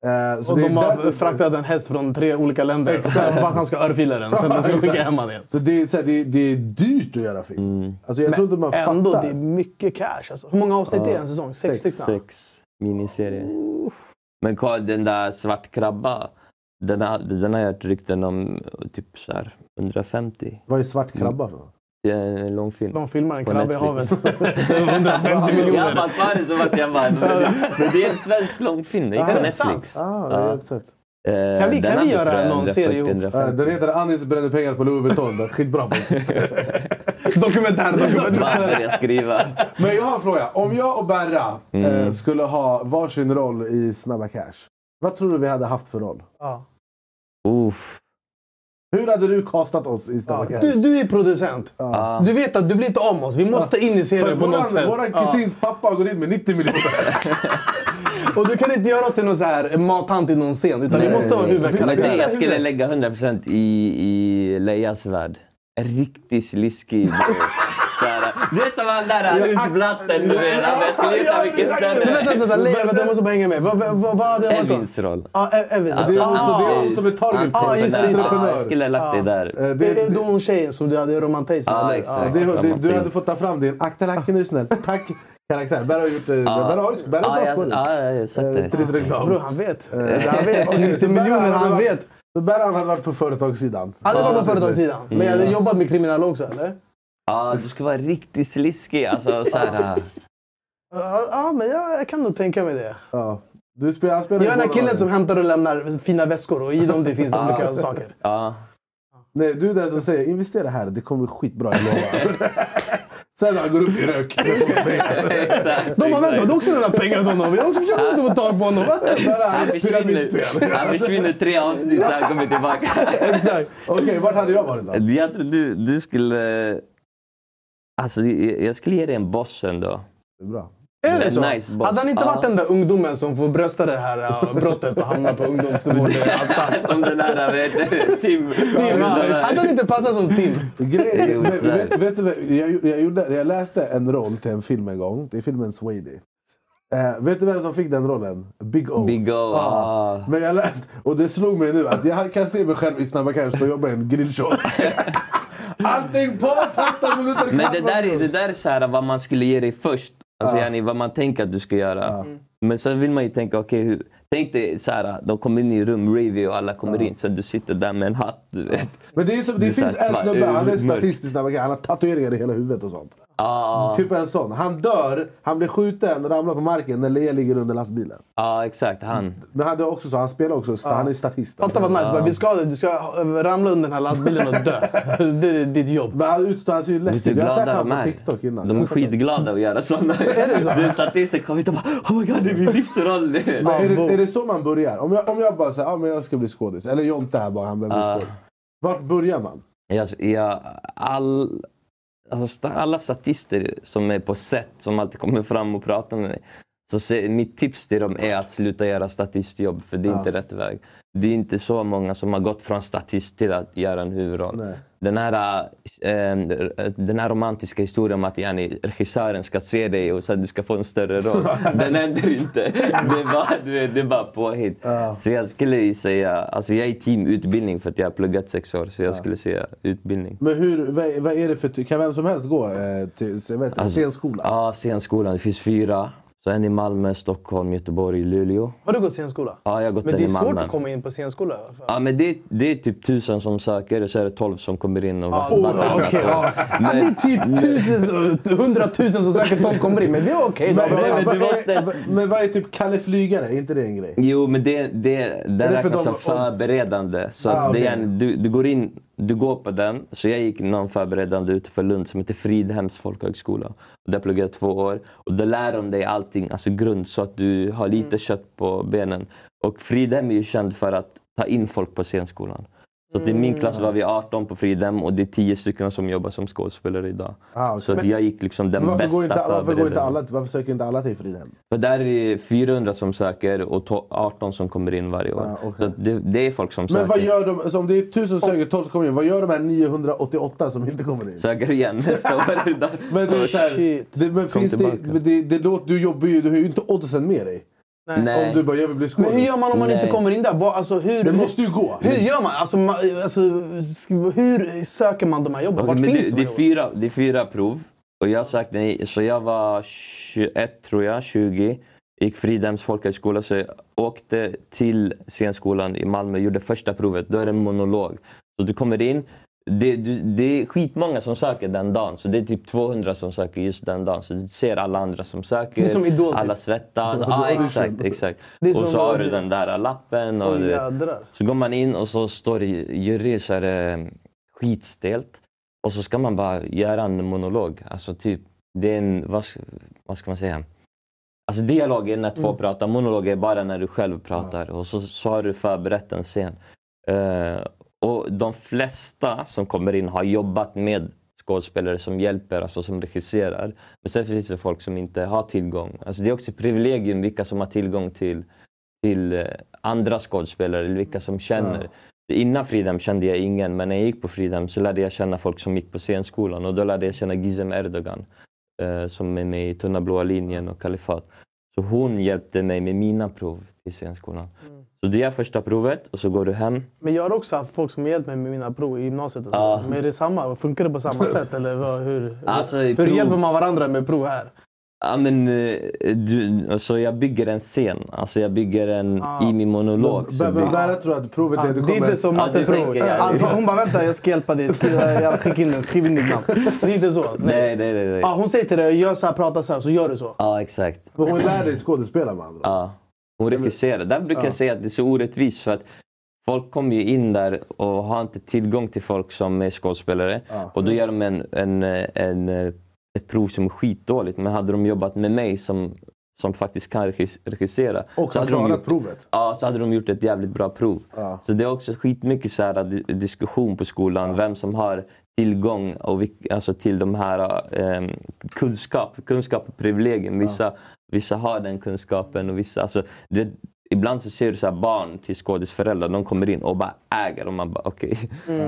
Ja. Eh, så Och de har därför- fraktat en häst från tre olika länder. För att han ska örfila den. Sen *laughs* ska de skicka hem han igen. Så det är, så här, det, är, det är dyrt att göra film. Alltså, jag tror inte man Ändå, fattar. det är mycket cash. Alltså. Hur många avsnitt är en säsong? Sex, Sex. stycken? Sex miniserier. Men kolla, den där Svart krabba, den har, den har jag hört rykten om typ så här 150. Vad är svart krabba för något? Det är en långfilm. De filmar en krabba i havet. *laughs* Netflix. 150 Jag miljoner. bara sa det som att jag bara... Men det är en svensk långfilm, det är Ah, på är Netflix. Ah, det jag inte sett. Eh, Kan vi- den kan vi göra jag, någon serie ihop? 140, Eh, 150. Den heter Anis bränner pengar på Louis Vuitton. Det är skitbra faktiskt. *laughs* Dokumentär, dokumentär. Börja skriva. Men jag har en fråga. Om jag och Berra eh, skulle ha varsin roll i Snabba Cash. Vad tror du vi hade haft för roll? Ja. Uff. Hur hade du castat oss i Ja. Cash? Du, du är producent. Ja. Du vet att du blir inte om oss. Vi måste in i serien på något sätt. våran Ja. kusins pappa har gått in med 90 miljoner. *laughs* Och du kan inte göra oss till någon så här mattant i någon scen. Utan vi måste ha en Men det huvudkaraktär. jag skulle lägga 100% i, i Leias värld. En riktigt sliskig Du vet som han där husblatten, du vet. Han skulle veta mycket Men vänta, större. vänta, vänta, vänta, jag måste bara hänga med. Vad, hade jag varit då? Evins roll. Ja, Evins. Det är Alltså, alltså, det är han som är target Ah, just det, det. Ja, jag skulle ha lagt det där. Eh, Det det, är det, då hon tjejen som du hade romantism med? Ja, exakt. det, det, du hade fått ta fram din akta nacken är du snäll, tack karaktär. Berra har gjort... eh, Berra har Berra Ja, är jag, bra skådis. ja, jag har sett Eh, det. Reklam. Bror, han vet. Eh, Han vet. okej, 90 så Berra miljoner, han vet. Berra hade varit på företagssidan. Han hade varit på företagssidan. Men jag hade jobbat med kriminella också, eller? Ja, du ska vara riktigt sliskig. Alltså, så här, Ja, Ja, men jag, jag kan nog tänka mig det. Ja. Du spelar, han spelar Jag är den här killen som hämtar och lämnar fina väskor och i dem det finns olika saker. ja. Nej, du är den som säger investera här, det kommer bli skitbra, jag lovar. *laughs* Sen när han går upp i rök. det får spela. *laughs* Exakt, De bara, vänta, exakt. du har också lämnat pengar till honom. Vi har också försökt få tag på honom. va?" Berra, Han försvinner, pyramidspel. han försvinner tre avsnitt så han kommer tillbaka. Exakt. Okej, vart hade jag varit då? Jag tror du, du skulle... Alltså, jag skulle ge dig en boss ändå. Det är bra. Är det så? nice boss. Hade han inte varit den där ungdomen som får brösta det här ja, brottet och hamna på ungdomsvårdanstalt? *laughs* Som den där, vet du, Tim. Tim, hade han inte passat som Tim? Grejen, vet, vet, du, jag, jag, gjorde, jag läste en roll till en film en gång. Det är filmen Swady. Eh, vet du vem som fick den rollen? Big O. Big O, ah. Men jag läste, och det slog mig nu att jag kan se mig själv i Snabba Cash stå och jobba i en grillkiosk. *laughs* Allting på 15 minuter Men det där, är, det där är så här vad man skulle ge dig först. Alltså yani, vad man tänker att du ska göra. Men sen vill man ju tänka, okej, hur tänk dig så här, de kommer in i rum, Ravy och alla kommer in. Sen du sitter där med en hatt, du vet. Men det, är som, det Det finns en snubbe, han är mörk. statist i Snabba Cash. Han har tatueringar i hela huvudet och sånt. Ja, Typ en sån. Han dör, han blir skjuten, ramlar på marken när Lea ligger under lastbilen. ja, exakt. Han. Men han, är också så, han spelar också, han är statist. Fatta vad nice. Bara, Vi ska, du ska ramla under den här lastbilen och dö. *laughs* Det är ditt jobb. Men han utstår, han ser ju Vet du läskig hur ut. Jag har sett honom på är? TikTok innan. De är skitglada att göra sådana. *laughs* Är det så? Du vet, statister kommer hit och bara Oh my god, det är min livsroll. Men är, det, är det så man börjar? Om jag, om jag bara säger ah, men jag ska bli skådis, eller Jonte här bara, han behöver bli Ja. skådis. Vart börjar man? Jag, jag, all, alltså, alla statister som är på set, som alltid kommer fram och pratar med mig. Så se, mitt tips till dem är att sluta göra statistjobb, för det är Ja. inte rätt väg. Det är inte så många som har gått från statist till att göra en huvudroll. Nej. Den här, eh, den här romantiska historien om att yani, regissören ska se dig och så du ska få en större roll. *laughs* den händer inte. Det är bara, det är bara påhitt. Så jag skulle säga, alltså jag är team utbildning för att jag har pluggat sex år. Så jag skulle säga utbildning. Men hur, vad, vad är det för... Kan vem som helst gå eh, till vet, Alltså, scenskola? Ja, scenskolan. Det finns fyra. Så en i Malmö, Stockholm, Göteborg, Luleå. Har du gått scenskola? Ja, jag har gått Men den det är i svårt Malmö. att komma in på scenskola. i. Ja, men det, det är typ tusen som söker och så är det tolv som kommer in. Och Oh, okej, ja. *laughs* ja, det är typ tusen, hundratusen som säkert de kommer in, men det är okej. Men, då. men, men måste- är- men vad är typ Kalle Flygare? Är inte det en grej? Jo, men det, det, det för räknas som förberedande. Så Ah, att det är en, du, du går in, du går på den. Så jag gick någon förberedande utanför Lund som heter Fridhems folkhögskola. Där pluggade jag två år. Och där lär de dig allting, alltså grund, så att du har lite Mm. kött på benen. Och Fridhem är ju känd för att ta in folk på scenskolan. Så att i min klass var vi 18 på Fridhem och det är 10 stycken som jobbar som skådespelare idag. Ah, okej. Så att jag gick liksom den Men varför, bästa går inte, varför, går inte alla, varför söker inte alla till Fridhem? För där är det 400 som söker och to- 18 som kommer in varje år. Ja, okej. Så det, det är folk som Men söker. vad gör de, om det är tusen söker, 12 som kommer in, vad gör de här 988 som inte kommer in? Söker igen nästa år. *laughs* Men det är så här, shit. det, men Kom finns det, det, det låter, du jobbar ju, du har ju inte oddsen med dig. Nej. Om du bara, jag vill bli skådis. Men hur gör man om man inte Nej. kommer in där? Vad, alltså, hur, Det måste ju gå. Hur gör man? Alltså, ma- alltså, sk- hur söker man de här jobben? Vart finns det, de det, är fyra, det är fyra prov. Och jag sökte, nej, så jag var 21 tror jag, 20. Gick Fridhems folkhögskola så jag åkte till scenskolan i Malmö gjorde första provet. Då är det en monolog. Så du kommer in. Det, det är skitmånga som söker den dagen. Så det är typ 200 som söker just den dagen. Så du ser alla andra som söker. Det är som Idol, typ. Alla svettas. Ja, Ja, audition. exakt, exakt. Och så har du den där lappen. Och det, så går man in och så står det jury så är det skitstelt. Och så ska man bara göra en monolog. Alltså typ, det är en, vad, vad ska man säga? Alltså dialog är när två pratar, monolog är bara när du själv pratar. Och så, så har du förberett en scen. Eh, och de flesta som kommer in har jobbat med skådespelare som hjälper, alltså som regisserar. Men sen finns det folk som inte har tillgång. Alltså det är också privilegium vilka som har tillgång till, till eh, andra skådespelare, eller vilka som känner. Innan Fridhem kände jag ingen, men när jag gick på Fridhem så lärde jag känna folk som gick på scenskolan. Och då lärde jag känna Gizem Erdogan, eh, som är med i Tunna blåa linjen och Kalifat. Så hon hjälpte mig med mina prov till scenskolan. Så du gör första provet och så går du hem. Men jag har också haft folk som hjälpt mig med mina prov i gymnasiet. Och så. Ja. Men är det samma? Funkar det på samma *laughs* sätt? Eller vad, hur Alltså, i hur prov- hjälper man varandra med prov här? Ja, men, eh, du, alltså jag bygger en scen, alltså jag bygger en Ah. i min monolog. Men, det- men där tror jag att provet är du det är inte som matteprov. ja. Alltså, hon bara vänta jag ska hjälpa dig. Skriv, jag skicka in den. Skriv in ditt namn. *laughs* Det är inte så. Nej, nej, nej. nej. Ja, hon säger till dig gör så här, prata så här, så gör du så. Ja, exakt. Men Hon lär dig skådespela med andra. Ja. Hon regisserar. Därför brukar jag säga att det är så orättvist. För att folk kommer ju in där och har inte tillgång till folk som är skådespelare. Ja. Och då gör de en, en, en, ett prov som är skitdåligt. Men hade de jobbat med mig som, som faktiskt kan regis- regissera. Och så hade de gjort, provet. Ja, så hade de gjort ett jävligt bra prov. Ja. Så det är också skitmycket så här, di- diskussion på skolan. Vem som har tillgång och, alltså, till de här eh, kunskap, kunskap och privilegium. Vissa, vissa har den kunskapen och vissa... Alltså, det, ibland så ser du så här barn till skådisföräldrar, de kommer in och bara äger och man bara okej.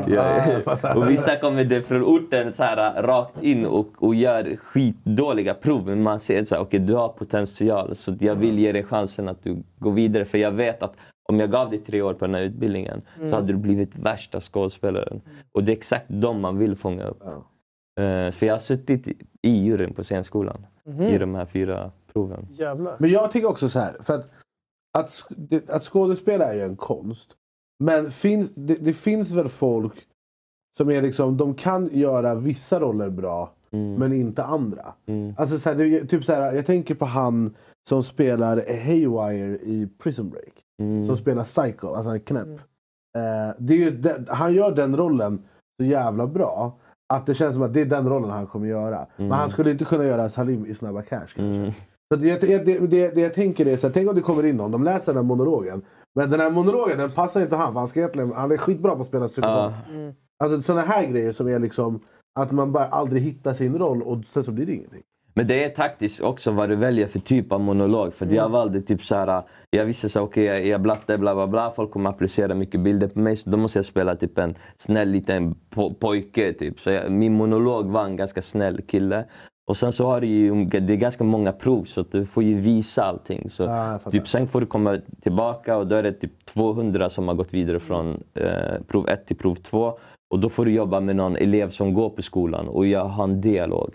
Ja, ja. och vissa kommer det från orten så här, rakt in och, och gör skitdåliga prov. Men man ser så här, okej du har potential så jag vill ge dig chansen att du går vidare. För jag vet att om jag gav dig tre år på den här utbildningen så hade du blivit värsta skådespelaren. Och det är exakt dem man vill fånga upp. Eh, för jag har suttit i- juryn på scenskolan i de här fyra proven. Jävlar. Men jag tycker också så här, för att, att, det- att skådespela är ju en konst. Men finns, det, det finns väl folk som är liksom, de kan göra vissa roller bra men inte andra. Mm. Alltså så här, det, typ så här, jag tänker på han som spelar Haywire i Prison Break. Mm. Som spelar Psycho, alltså han är knäpp. Eh, det är ju den, han gör den rollen så jävla bra att det känns som att det är den rollen han kommer göra. Men han skulle inte kunna göra Salim i Snabba Cash kanske. Mm. Så det, jag- det, det, det jag tänker är så här, tänk om det kommer in någon, de läser den här monologen. Men den här monologen den passar inte han, för han, ska egentligen, han är skitbra på att spela psykopat. Ja. Alltså sådana här grejer som är liksom att man bara aldrig hittar sin roll och sen så blir det ingenting. Men det är taktiskt också vad du väljer för typ av monolog. För att jag valde typ så här, jag visste så okej jag, jag blatte bla bla bla, folk kommer applicera mycket bilder på mig så då måste jag spela typ en snäll liten po- pojke. Typ. Så jag, min monolog var en ganska snäll kille. Och sen så har du ju, det är ganska många prov så du får ju visa allting. Så fattar. typ, sen får du komma tillbaka och då är det typ 200 som har gått vidare från eh, prov 1 till prov 2. Och då får du jobba med någon elev som går på skolan och jag har en dialog.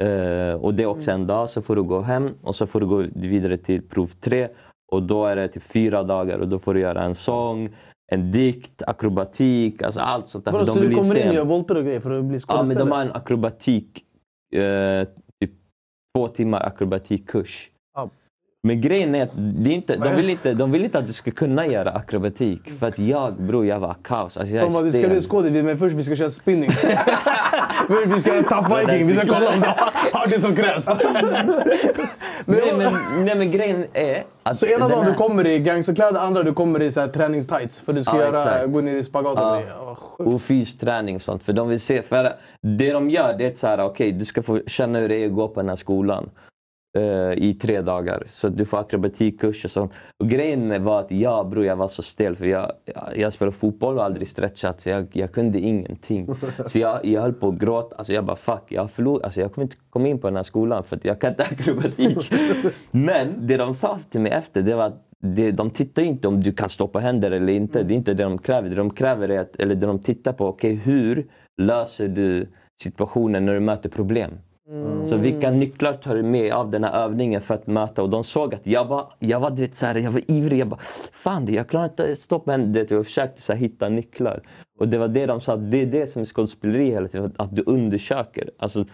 Eh, och det är också en dag, så får du gå hem och så får du gå vidare till prov 3. Och då är det typ fyra dagar och då får du göra en sång, en dikt, akrobatik, alltså allt sånt där. För så du kommer in och gör volter och grejer för att bli Ja, men skådespelare? de har en akrobatik, eh, typ två timmar akrobatikkurs. Men grejen är att det är inte, de, vill inte, de vill inte att du ska kunna göra akrobatik. För att jag, bror, jag var kaos. Alltså, jag bara, du ska bli skådis, men först vi ska köra spinning. *laughs* vi ska göra tough viking, vi ska kolla om du har- det som krävs. *laughs* men, Nej men, nej men grejen är att... så ena dagen här- du kommer i gangsterkläder, andra du kommer i så här träningstights för du ska Ja, göra, exakt. gå ner i spagat Ja. sjukt. och fysträning och sånt. För de vill se, för det de gör det är så här, okej du ska få känna hur det är att gå på den här skolan. Eh, I tre dagar. Så du får akrobatikkurs och sånt. Och grejen var att jag, bror, jag var så stel. För jag, jag, jag spelade fotboll och aldrig stretchat. Så jag, jag kunde ingenting. *laughs* Så jag, jag höll på att gråta. Alltså jag bara fuck, jag har förlorat. Alltså jag kommer inte komma in på den här skolan för att jag kan inte akrobatik. *laughs* Men det de sa till mig efter, det var att det, de tittar inte om du kan stå på händer eller inte. Det är inte det de kräver. Det de kräver är att, eller det de tittar på, okej hur löser du situationen när du möter problem? Mm. Så vilka nycklar tar du med av den här övningen för att möta? Och de såg att jag var, jag var, vet, så här, jag var ivrig. Jag bara, fan jag klarar inte att stå på händer. Jag försökte så här, hitta nycklar. Och det var det de sa, det är det som är skådespeleri hela tiden. Att du undersöker. Alltså,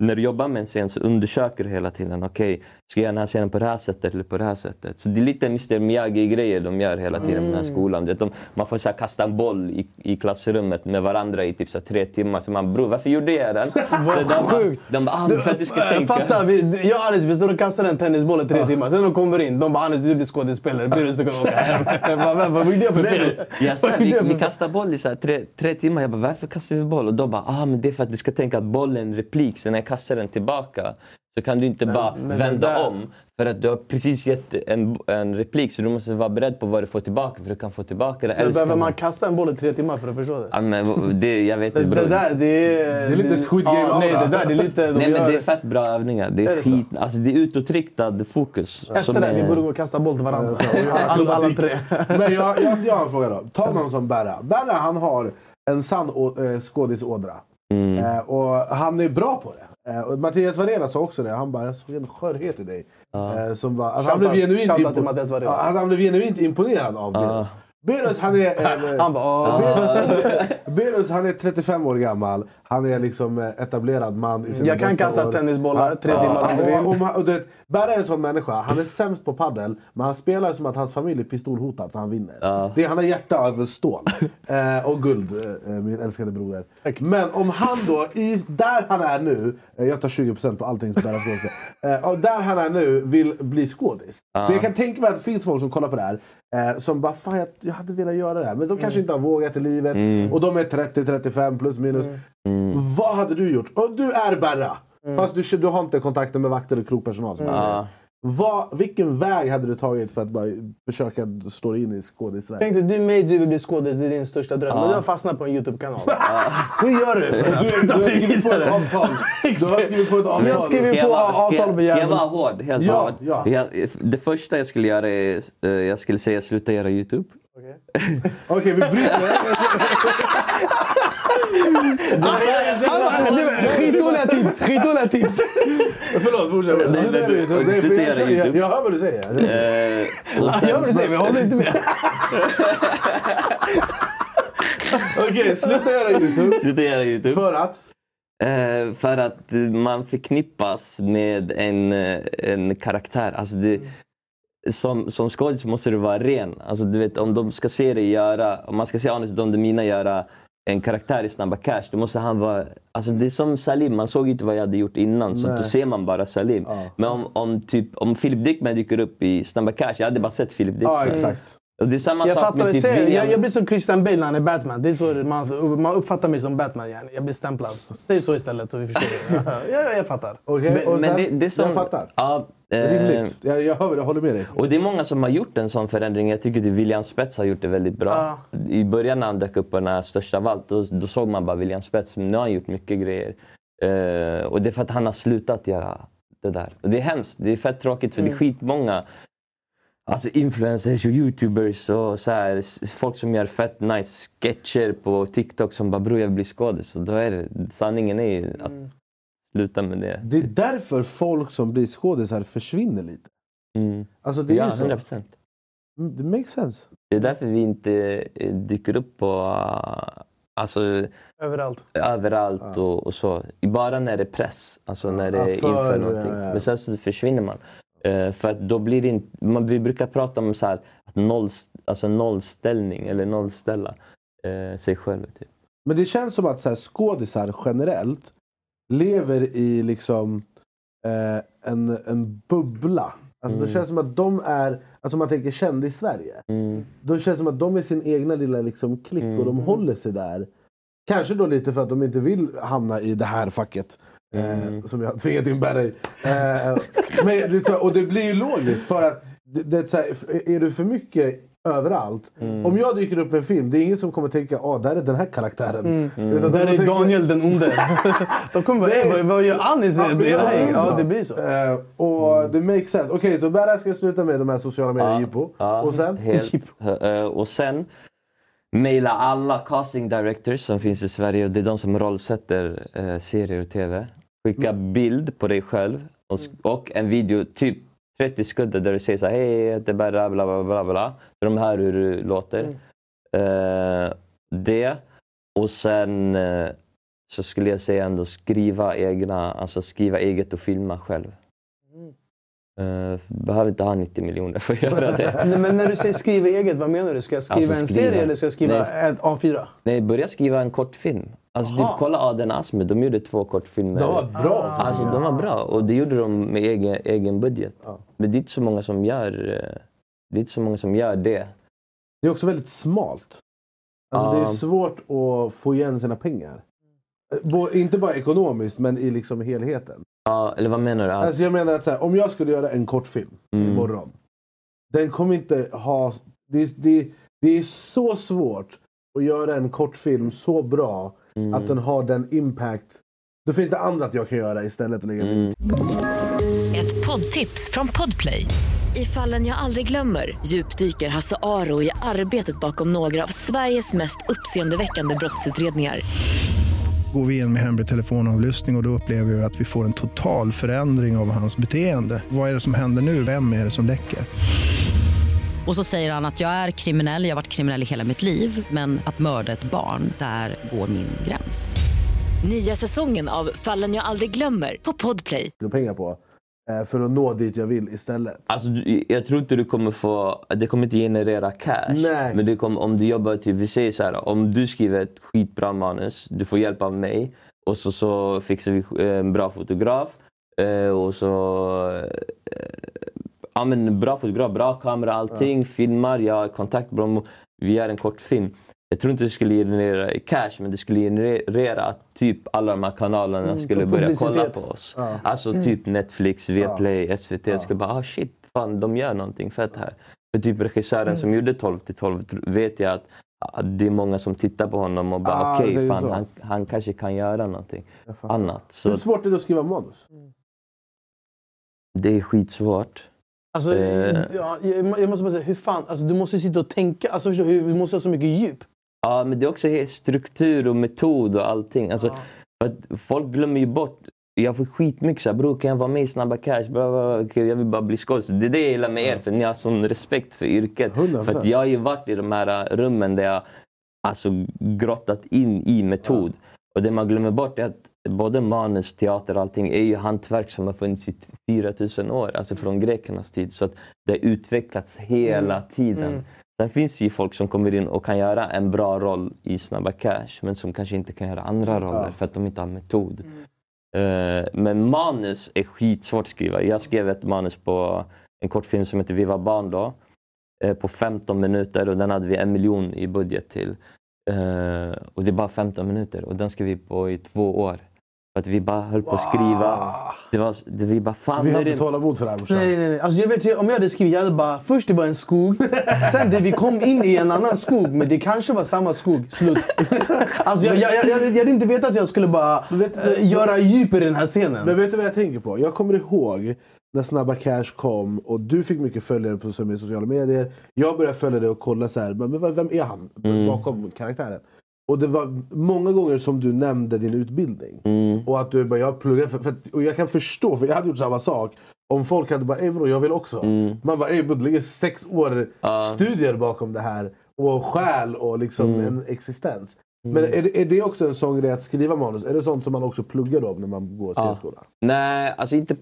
när du jobbar med en scen så undersöker du hela tiden. Okej, ska jag göra den här scenen på det här sättet eller på det här sättet? Så det är lite Mr Miyagi-grejer de gör hela tiden med den här skolan. Är att de, man får så kasta en boll i, i klassrummet med varandra i typ så tre timmar. Så man, bror varför gjorde jag den? *laughs* Vad de, sjukt. De bara, ah, för att du ska Äh, tänka. Fatta, vi, jag och Alice vi står och kastar en tennisboll i tre timmar. Sen de kommer in, de bara Anis du blir skådespelare. Blir du du åka hem. *laughs* "Vad- gjorde jag för fel? jag, *laughs* gjorde vi, vi fel?" kastar boll i så tre, tre timmar. Jag bara, varför kastar vi boll? Och de bara, ah, men det är för att du ska tänka att bollen är en replik. Så när jag kastar den tillbaka så kan du inte bara men det vända där- om. För att du har precis gett en, en replik så du måste vara beredd på vad du får tillbaka för du kan få tillbaka det. Men behöver man kasta en boll i tre timmar för att förstå det? Ja, men det, jag vet Det, inte det bror. där, det är... Det är lite Squid Game ja, Nej, det där det är lite... De Nej men det är fett bra övningar. Det är, Är det skit, alltså det är utåtriktad fokus. Efter det, är- vi borde gå och kasta boll till varandra. Alla, alla tre. Men jag, jag, jag har en fråga då. Ta någon som Berra. Berra han har en sann eh, skådisådra. Mm. Eh, och han är bra på det. Eh, och Mattias Varela sa också det. Han bara, jag såg en skörhet i dig. Eh, som var, alltså, han, blev genuint impo-. Ja, alltså, han blev imponerad av Berus. Berus han är... *laughs* Han bara, "Åh." Berus han är *laughs* 35 år gammal. Han är liksom eh, etablerad man i sina Jag kan kasta år. tennisbollar tre timmar om du Och, vill. och, man- och, du vet, Berra är en sån människa. Han är sämst på paddel men han spelar som att hans familj är pistolhotad så han vinner. Det, han har hjärta av stål. *laughs* eh, och guld, eh, min älskade broder. Men om han då, i, där han är nu, eh, jag tar 20% på allting som Berra eh, och där han är nu vill bli skådis. För jag kan tänka mig att det finns folk som kollar på det här eh, som bara fan jag, jag hade velat göra det här. Men de kanske inte har vågat i livet. Och de är 30-35 plus minus. Vad hade du gjort? Och du är Berra. Fast du, du har inte kontakter med vakter och krogpersonal. Som säger. Vad, vilken väg hade du tagit för att bara försöka slå in i skådisvärlden? Tänk dig, du är med, du vill bli skådis, det är din största dröm. Men du har fastnat på en YouTube-kanal. *laughs* Hur gör du? för att Du, du har skrivit på ett avtal. Du har skrivit på ett avtal. Jag skriver- Ska jag på avtal med Ska jag vara hård? Helt Ja, hård? ja. Jag- det första jag skulle göra är eh, jag skulle säga sluta göra YouTube. Okej, vi bryter. Skitdåliga tips, skitdåliga tips. Förlåt, fortsätt. Nej, men- göra jag- jag-. Jag hör vad du säger. Eh, och sen, Jag vill säga, men jag håller inte med. Okej, sluta göra YouTube. sluta göra YouTube. För att? Eh, för att man förknippas med en, eh, en karaktär. Alltså det, som, som skådis måste du vara ren. Alltså du vet, om de ska se dig göra, om man ska se Anis Don Demina göra en karaktär i Snabba Cash, då måste han vara... Alltså det är som Salim, man såg inte vad jag hade gjort innan, så då ser man bara Salim. Men om, om, typ, om Philip Dickman dyker upp i Snabba Cash, jag hade bara sett Philip Dickman. Ja, exakt. Det är samma Jag sak fattar med vad du typ säger. William. Jag, jag blir som Christian Bale när han är Batman. Det är så man, man uppfattar mig som Batman. Yani. Jag blir stämplad. Säg så istället så vi förstår det. *laughs* Ja, ja, jag fattar. Okej, Men, och men sen, det, det är som, jag fattar. Ja, eh, Rimligt. Jag, jag, hör, jag håller med dig. Och det är många som har gjort en sån förändring. Jag tycker att William Spets har gjort det väldigt bra. I början när han dök upp på den här Största av allt, då, då såg man bara William Spets. Men nu har han gjort mycket grejer. Eh, och det är för att han har slutat göra det där. Och det är hemskt. Det är fett tråkigt för det är skitmånga Alltså influencers och youtubers och så här, folk som gör fett nice sketcher på TikTok som bara “bror jag vill bli skådis”. Och då är det, sanningen är ju att sluta med det. Det är därför folk som blir skådisar försvinner lite. Mm. Alltså det är Ja, ju så. 100 procent. Mm, Det makes sense. Det är därför vi inte eh, dyker upp på uh, alltså, Överallt. överallt och, och så. Bara när det är press, alltså när det Ja, är för, inför någonting. ja, ja. Men sen så försvinner man. Eh, för att då blir det inte, man, vi brukar prata om så här, att noll, alltså nollställning eller nollställa eh, sig själv. Typ. Men det känns som att så här, skådisar generellt lever i liksom eh, en, en bubbla. Alltså, Det känns som att de är, alltså om man tänker kändis-Sverige. Mm. Då känns det som att de är sin egna lilla liksom, klick och de håller sig där. Kanske då lite för att de inte vill hamna i det här facket. Eh, som jag tvingat in Berra i. Eh, men är och det blir ju logiskt för att det, det är, här, är du för mycket överallt. Om jag dyker upp i en film, det är ingen som kommer tänka att där är den här karaktären. Utan de Där är tänker- Daniel den onde. *laughs* De kommer bara, "Ey, vad, vad gör Anis Ja, det här? Ja, det blir så. Eh, och det makes sense. Okej, så Berra ska sluta med de här sociala medier jippo. Ja, Och sen? Helt, *laughs* eh, och sen mejla alla casting directors som finns i Sverige. Det är de som rollsätter eh, serier och TV. Skicka bild på dig själv och, sk- och en video, typ 30 sekunder där du säger så här, hej, jag heter Berra, bla bla bla bla. De hör hur du låter. Eh, det. Och sen eh, så skulle jag säga ändå skriva egna, alltså skriva eget och filma själv. Eh, behöver inte ha 90 miljoner för att göra det. *laughs* Men när du säger skriva eget, vad menar du? Ska jag skriva Alltså, en skriva- serie eller ska jag skriva Nej. ett A4? Nej, börja skriva en kortfilm. Alltså, typ, kolla Aden Asme, de gjorde två kortfilmer. Det var bra. Alltså, de var bra och det gjorde de med egen, egen budget. Men det är inte så många som gör, eh, det är inte så många som gör det. Det är också väldigt smalt. Alltså, Det Ja. är svårt att få igen sina pengar. Bo- inte bara ekonomiskt, men i liksom helheten. Ja, eller vad menar du? Att, Alltså jag menar att så här, om jag skulle göra en kortfilm Mm. imorgon. Den kommer inte ha... Det, det, det är så svårt att göra en kortfilm så bra Mm. att den har den impact. Då finns det annat jag kan göra istället. Att lägga Mm. Ett poddtips från Podplay. I fallen jag aldrig glömmer djupdyker Hasse Aro i arbetet bakom några av Sveriges mest uppseendeväckande brottsutredningar. Går vi in med hemlig telefonavlyssning och, och då upplever vi att vi får en total förändring av hans beteende. Vad är det som händer nu? Vem är det som läcker? Och så säger han att jag är kriminell, jag har varit kriminell i hela mitt liv men att mörda ett barn, där går min gräns. Nya säsongen av Fallen jag aldrig glömmer på Podplay. pengar på. eh, För att nå dit jag vill istället. Alltså, jag tror inte du kommer få... Det kommer inte generera cash. Nej. Men det kommer, om du jobbar typ, vi säger så här, om du skriver ett skitbra manus, du får hjälp av mig och så, så fixar vi eh, en bra fotograf eh, och så... Ja men bra fotograf, bra kamera, allting, filmar, jag har kontakt med dem, vi gör en kortfilm. Jag tror inte det skulle generera i cash, men det skulle generera att typ alla de här kanalerna Mm, skulle börja kolla på oss. Ja. Alltså typ Netflix, Viaplay, SVT. Skulle bara, ah shit, fan de gör någonting fett här. För typ regissören som gjorde 12 till 12 tr- vet jag att ah, det är många som tittar på honom och bara Ah, okej, fan så. han, han kanske kan göra någonting annat. Så Hur svårt är det att skriva manus? det är skitsvårt. Alltså, Eh. ja, jag måste bara säga, hur fan, alltså, du måste sitta och tänka. Alltså, du, måste ha så mycket djup. Ja, men det är också struktur och metod och allting. Alltså, för att folk glömmer ju bort. Jag får skitmycket såhär, bror kan jag vara med i Snabba Cash? Bla, bla, bla. Jag vill bara bli skådis. Det är det jag gillar med er, för ni har sån respekt för yrket. 100%. För att jag har ju varit i de här rummen där jag alltså grottat in i metod. Och det man glömmer bort är att både manus, teater och allting är ju hantverk som har funnits i 4000 år. Alltså från grekernas tid. Så att det har utvecklats hela tiden. Sen finns det ju folk som kommer in och kan göra en bra roll i Snabba Cash men som kanske inte kan göra andra roller för att de inte har metod. Eh, men manus är skitsvårt att skriva. Jag skrev ett manus på en kortfilm som heter Vi var barn då. eh, På 15 minuter och den hade vi en miljon i budget till. Eh, och det är bara 15 minuter och den ska vi på i två år. För att vi bara höll på att skriva. Det var, det, vi bara, fan Vi har inte tålamod för det här brorsan. Nej, nej, nej. Alltså, jag vet, ju, om jag hade skrivit, jag hade bara... Först det var en skog, *laughs* sen det, vi kom in i en annan skog, men det kanske var samma skog. Slut. *laughs* Alltså, jag, jag, jag, jag, jag hade inte vetat att jag skulle bara vet eh, göra djup i den här scenen. Men vet du vad jag tänker på? Jag kommer ihåg när Snabba Cash kom och du fick mycket följare på sociala medier. Jag började följa det och kolla så här, men men vem är han bakom karaktären? Och det var många gånger som du nämnde din utbildning. Och att du bara, jag pluggar för, för att, Och jag kan förstå, för jag hade gjort samma sak. Om folk hade bara, ey bror jag vill också. Man bara, ey det ligger sex år studier bakom det här. Och själ och liksom en existens. Men är det, är det också en sån grej att skriva manus? Är det sånt som man också pluggar då när man går scenskola? Nej, alltså inte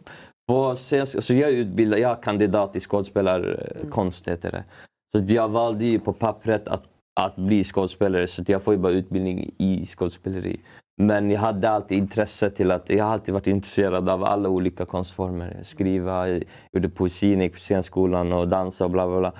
på scen... Så jag är utbildad, jag är kandidat i skådespelarkonst heter det. Så jag valde ju på pappret att, att bli skådespelare så jag får ju bara utbildning i skådespeleri. Men jag hade alltid intresse till att, jag har alltid varit intresserad av alla olika konstformer. Skriva, jag gjorde poesi, när jag gick på scenskolan och dansa och bla bla bla.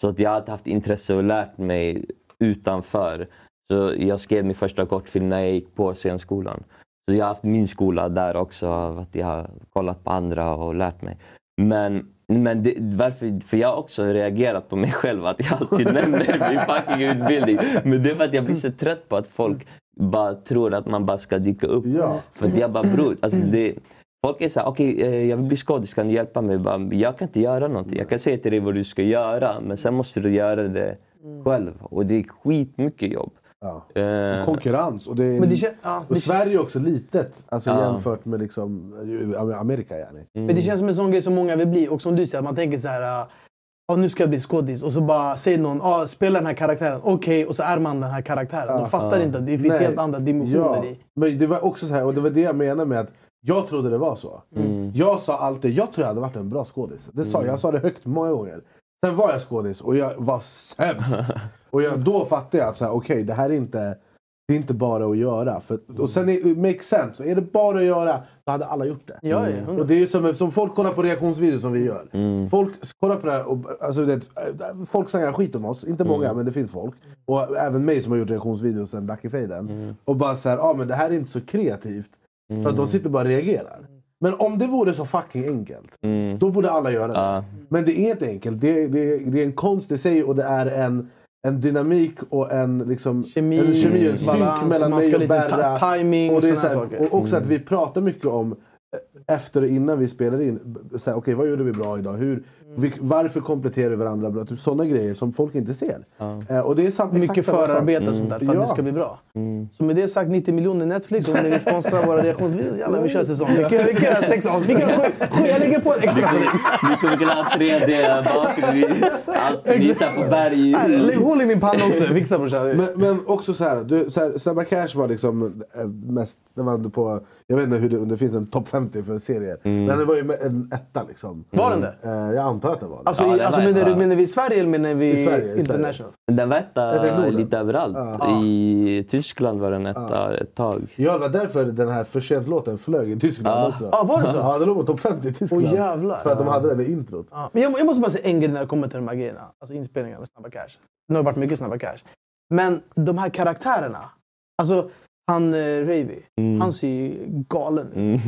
Så att jag har alltid haft intresse och lärt mig utanför. Så jag skrev min första kortfilm när jag gick på scenskolan. Så jag har haft min skola där också, att jag har kollat på andra och lärt mig. Men, men det, varför, för jag har också reagerat på mig själv, att jag alltid nämner min fucking utbildning. Men det är för att jag blir så trött på att folk bara tror att man bara ska dyka upp. Ja. För jag bara, bror, alltså det, folk är såhär, okej eh, jag vill bli skådis, kan du hjälpa mig? Jag Bara, jag kan inte göra någonting. Jag kan säga till dig vad du ska göra, men sen måste du göra det själv. Och det är skitmycket jobb. Ja. Eh, Konkurrens. Och, det är, Men det, kän- ja, och Sverige är också litet alltså, Ja. jämfört med liksom, eh, Amerika. Yani. men det känns som en sån grej som många vill bli. Och som du säger, att man tänker så här... "Ja, nu ska jag bli skådis. Och så bara säger någon, ah, spela den här karaktären. Okej, och så är man den här karaktären. De fattar inte att det finns Nej. helt andra dimensioner Ja. i. Men det var också så här, och det var det jag menade med att jag trodde det var så. Jag sa alltid, jag tror jag hade varit en bra skådis. Det sa, Jag sa det högt många gånger. Sen var jag skådis och jag var sämst. *laughs* och jag, då fattade jag att så här, okej, det här är inte det är inte bara att göra. För, och sen är, it makes sense. Är det bara att göra, då hade alla gjort det. Ja, ja, Och det är ju som, som folk kollar på reaktionsvideos som vi gör. Folk kollar på det här och alltså, det, folk snackar skit om oss. Inte många, men det finns folk. Och även mig som har gjort reaktionsvideos sen Dackefejden. Och bara såhär, ah, men det här är inte så kreativt. För att de sitter bara och reagerar. Men om det vore så fucking enkelt, då borde alla göra det. Men det är inte enkelt. Det, det, det är en konst i sig och det är en, en dynamik och en, liksom, Kemi, en, kemi, en synk mellan mig och Berra. ta- timing och saker. Och också att vi pratar mycket om eh, efter och innan vi spelar in. Så här, Okej, vad gjorde vi bra idag? Hur, vi, varför kompletterar vi varandra bra? Typ sådana grejer som folk inte ser. Eh, och det är sam, exakt Mycket förarbete och sånt där för att Ja. det ska bli bra. Så med det sagt, 90 miljoner Netflix om ni vill sponsra våra reaktionsvideos. Jävlar, vi kör säsong. Vi kan, vi kan göra sex avsnitt. Vi kan, sju, sju, jag lägger på en extra på det. Vi kommer kunna ha 3D bakgrund. Allt visar på berg. Lägg hål i min panna också. Fixa brorsan. Men, men också så här, du, så här, Snabba Cash var liksom eh, mest, det var på, jag vet inte hur det, om det finns en topp 50 för serier. Men det var ju en etta liksom. Var den det? Eh, jag antar att det var det. Alltså, Ja, i, det alltså menar, du, ja. menar vi i Sverige eller menar vi I Sverige, international? Den var etta lite överallt. I Tyskland var den etta ett tag. Ja, det var därför den här för sent-låten flög i Tyskland också. Ja, var det så? Ja, den låg på topp 50 i Tyskland. Åh, jävlar. För att de hade den i introt. Ja. Men jag, jag måste bara säga en grej när det kommer till de här grejerna. Alltså inspelningar med Snabba Cash. Det har varit mycket Snabba Cash. Men de här karaktärerna. Alltså han eh, Ravy. Han ser ju galen ut. Mm.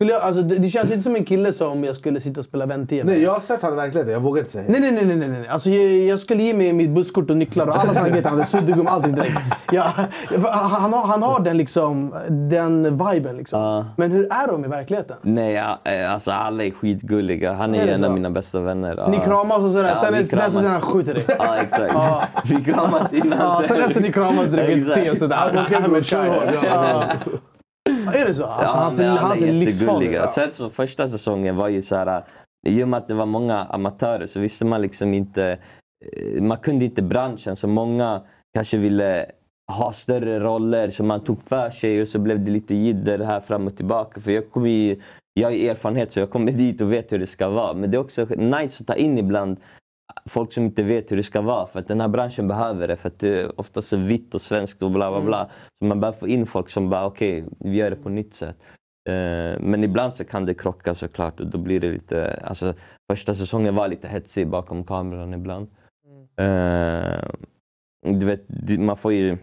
Skulle jag, alltså, det, det känns inte som en kille som jag skulle sitta och spela väntie med. Nej, jag har sett han i verkligheten. Jag vågar inte säga. Nej, nej, nej. nej, nej, nej. Alltså, jag, jag skulle ge mig mitt busskort och nycklar och alla såna grejer. Han hade suddgum, allting direkt. Ja, han, har, han har den liksom, den viben liksom. Ja. Men hur är de i verkligheten? Nej, ja, eh, alltså alla är skitgulliga. Han Är är en så? av mina bästa vänner. Ni kramas och sådär. Ja, sen nästa kramas. sen han skjuter dig. Ja, exakt. Ja. Vi kramas innan. Ja, sen efter ni kramas dricker te och sådär. Ahmed Shah. Ja. Är det så? Alltså, Ja, han, men ser, alla han är livsfarlig ut. Sen så första säsongen var ju så här... I och med att det var många amatörer så visste man liksom inte... eh, Man kunde inte branschen, så många kanske ville ha större roller så man tog för sig och så blev det lite jidder här fram och tillbaka. För jag, kommer jag har erfarenhet så jag kommer dit och vet hur det ska vara. Men det är också nice att ta in ibland folk som inte vet hur det ska vara. För att den här branschen behöver det. För att det är ofta så vitt och svenskt och bla bla bla. Så man behöver få in folk som bara okej, vi gör det på nytt sätt. Eh, men ibland så kan det krocka såklart och då blir det lite... Alltså, första säsongen var lite hetsig bakom kameran ibland. Eh, du vet, man får ju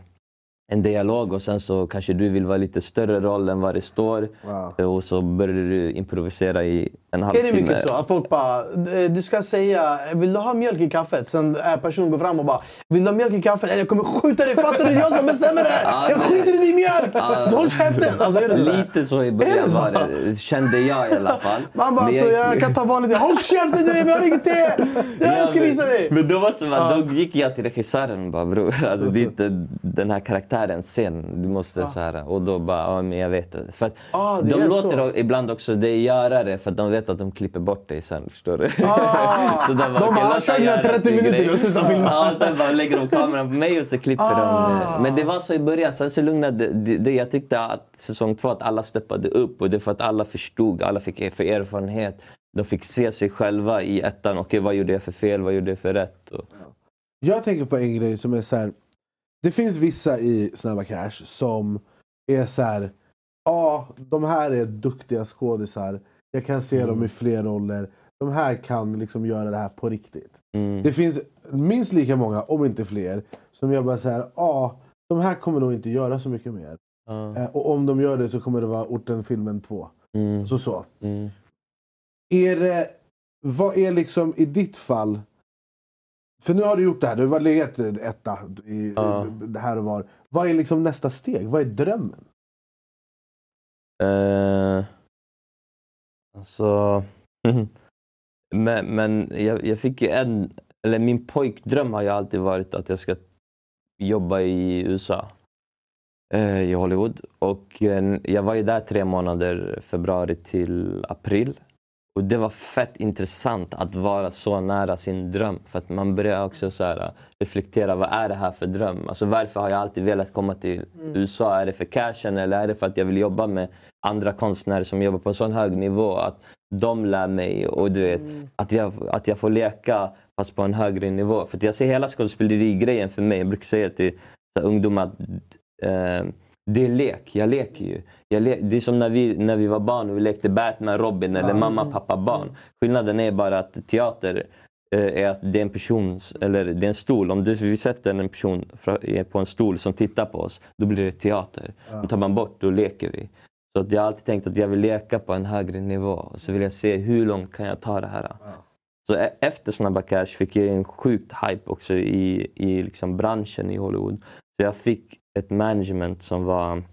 en dialog och sen så kanske du vill vara lite större roll än vad det står. Wow. Och så börjar du improvisera i en Är halvtimme. det mycket så? Att folk bara, eh, du ska säga, vill du ha mjölk i kaffet? Sen är personen går fram och bara, vill du ha mjölk i kaffet? Eller jag kommer skjuta dig, fattar du? Det är jag som bestämmer det här! Jag skiter i din mjölk! Håll käften! Alltså är det så? Lite så i Är början var det, kände jag i alla fall. Man bara, Men så jag kan ta vanligt Håll käften du! Vi har inget te! Ja, *laughs* jag ska visa dig! Men då, var så, då gick jag till regissören och bara bror, alltså, det är inte den här karaktären sen. Du måste så här, och då bara, ja men jag vet det. För att Ah, det de låter så. ibland också det göra det för att de vet att de klipper bort dig sen. Förstår du? Ah, *laughs* Så de de bara, "Okej, "Ah, låt kör göra 30 sin minuter grej." *laughs* och sluta filma. Ja, sen bara lägger de kameran på mig och så klipper Ah. de. Men det var så i början. Sen så lugnade det, det. Jag tyckte att säsong två, att alla steppade upp. Och det är för att alla förstod, alla fick för erfarenhet. De fick se sig själva i ettan. Okej, vad gjorde jag för fel? Vad gjorde jag för rätt? Och, Jag tänker på en grej som är så här. Det finns vissa i Snabba Cash som är så här. Ja, de här är duktiga skådisar. Jag kan se dem i fler roller. De här kan liksom göra det här på riktigt. mm. Det finns minst lika många, om inte fler, som jag bara säger ja, de här kommer nog inte göra så mycket mer. Ja. Eh, och om de gör det så kommer det vara Orten-filmen 2. Mm. Så så. Mm. Är det, vad är liksom i ditt fall, för nu har du gjort det här, du har legat etta i, Ja. det här och var. Vad är liksom nästa steg? Vad är drömmen? Eh, alltså... *laughs* men men jag, jag fick ju en... Eller min pojkdröm har ju alltid varit att jag ska jobba i USA. Eh, I Hollywood. Och eh, jag var ju där tre månader, februari till april. Och det var fett intressant att vara så nära sin dröm. För att man börjar också så här, reflektera, vad är det här för dröm? Alltså varför har jag alltid velat komma till USA? Är det för cashen eller är det för att jag vill jobba med andra konstnärer som jobbar på en sån hög nivå? Att de lär mig och du vet, att, jag, att jag får leka fast på en högre nivå. För jag ser hela skådespeleri-grejen för mig. Jag brukar säga till ungdomar att Eh, det är lek. Jag leker ju. Le- det är som när vi, när vi var barn och vi lekte Batman, Robin eller mamma, pappa, barn. Skillnaden är bara att teater eh, är att det är en person, eller det är en stol. Om du, vi sätter en person fra- eh, på en stol som tittar på oss, då blir det teater. Då tar man bort, då leker vi. Så att jag har alltid tänkt att jag vill leka på en högre nivå. Och så vill jag se hur långt kan jag ta det här. Så e- efter Snabba Cash fick jag en sjukt hype också i, i liksom branschen i Hollywood. Så jag fick ett management som var,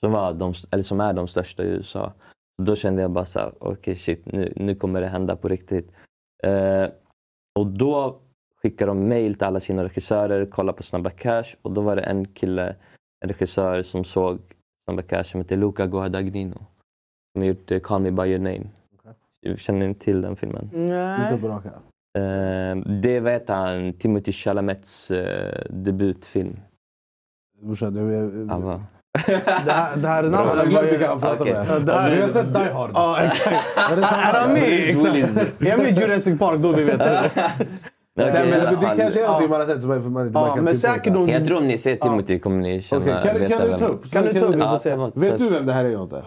som var de, eller som är de största i USA. Då kände jag bara så här, okej shit, nu, nu kommer det hända på riktigt. Eh, och då skickade de mail till alla sina regissörer, kolla på Snabba Cash och då var det en kille, en regissör som såg Snabba Cash som heter Luca Guadagnino. Som har gjort eh, Call Me By Your Name. Känner ni till den filmen? Nej. Inte arm. Eh, det vet han, Timothy Chalamets eh, debutfilm. Brorsan, jag, jag, var... Det här, det här är jag har namnet. glömt vilka han pratar Okej. med. Ja, det här Vi har sett Die Hard. Ja, exakt. Är det samma? Är han med? Exakt. Är han med i Jurassic Park? Då vi vet det. Nej, *laughs* Nej, men det han- kanske är någonting Ja. man har sett som man, man inte man Ja, kan men säkert de... Jag tror om ni ser Timothy kommer ni känna... Okej, kan, veta kan du ta upp? Kan du ta upp? Vi Ja, får se. Vet du vem det här är Jonte?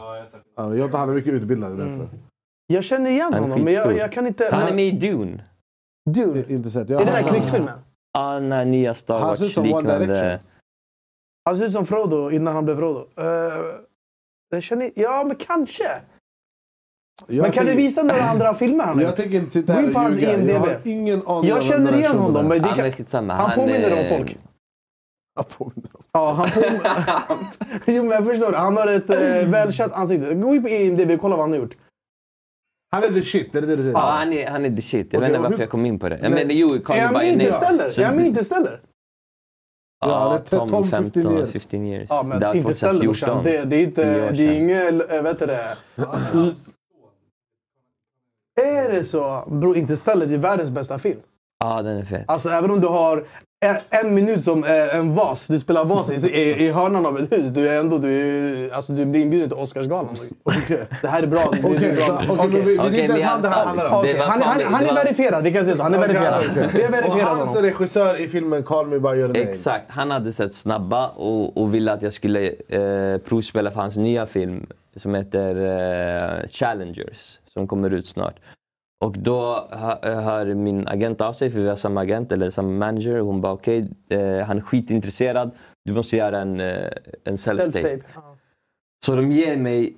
Ja, Jonte han är mycket utbildad därför. Jag känner igen honom, men jag, jag kan inte... Han är med i Dune. Dune. Inte sett. Är det den här krigsfilmen? Ja, den här nya Star Han ser ut som One Wars-liknande... Han ser ut som Frodo innan han blev Frodo. Uh, jag känner... Ja, men kanske. Jag men kan du visa några andra filmer han har Jag gjort? tänker inte sitta här och ljuga. Jag IMDb. har ingen aning Jag känner igen honom, men det Han kan... skitsamma. Han påminner om folk. Jag påminner om- Ja, han påminner... *laughs* jo, men jag förstår. Han har ett eh, välkänt ansikte. Gå in på IMDB och kolla vad han har gjort. Han är the shit, är det det du säger? Ja, han är, han är the shit. Jag Okej, vet inte varför hur- jag kom in på det. Jag menar, jo, Call Är Me han By Name. Är han med Interstellar? Ja, Ja, det är Tom, 12, 15, 15 years. 15 years. Ja, Det men var Interstellar 2014. brorsan. Det, det är inte... Det är inget... äh, Vet du det? Är det så? Bro, Interstellar det är världens bästa film. Ja, den är fet. Alltså även om du har en, en minut som är en vas, du spelar vas i, i, i hörnan av ett hus. Du är ändå, du, är- alltså, du blir inbjuden till Oscarsgalan. *laughs* Det här är bra. Det är Okej, okej, Okej. men vi- det är inte ens han det här handlar om. Det han, han, han är Det verifierad, vi kan säga så. Han är verifierad. Vi har Och verifierat hans regissör i filmen Call Me By Your Name. Exakt. Han hade sett Snabba och, och ville att jag skulle eh, provspela för hans nya film som heter eh, Challengers, som kommer ut snart. Och då hö- hör min agent av sig, för vi har samma agent eller samma manager. Hon bara okej, eh, han är skitintresserad. Du måste göra en, eh, en self-tape. Så de ger mig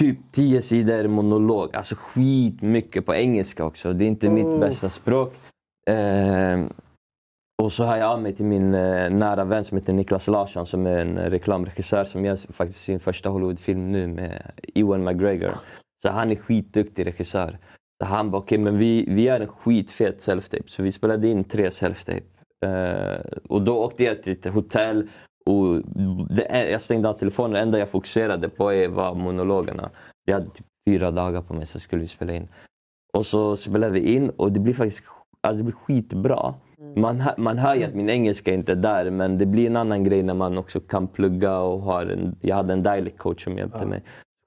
typ 10 sidor monolog. Alltså skitmycket på engelska också. Det är inte mitt Oh. bästa språk. Eh, och så hör jag av mig till min eh, nära vän som heter Niklas Larsson som är en reklamregissör som gör faktiskt sin första Hollywoodfilm nu med Ewan McGregor. Så han är skitduktig regissör. Han bara, okej men vi, vi gör en skitfet self-tape. Så vi spelade in tre self-tape. Eh, och då åkte jag till ett hotell och det, jag stängde av telefonen. Det enda jag fokuserade på var monologerna. Jag hade typ fyra dagar på mig så skulle vi spela in. Och så spelade vi in och det blir faktiskt alltså det blir skitbra. Man, hör- man hör ju att min engelska inte är där men det blir en annan grej när man också kan plugga och har en, jag hade en dialect coach som hjälpte mig.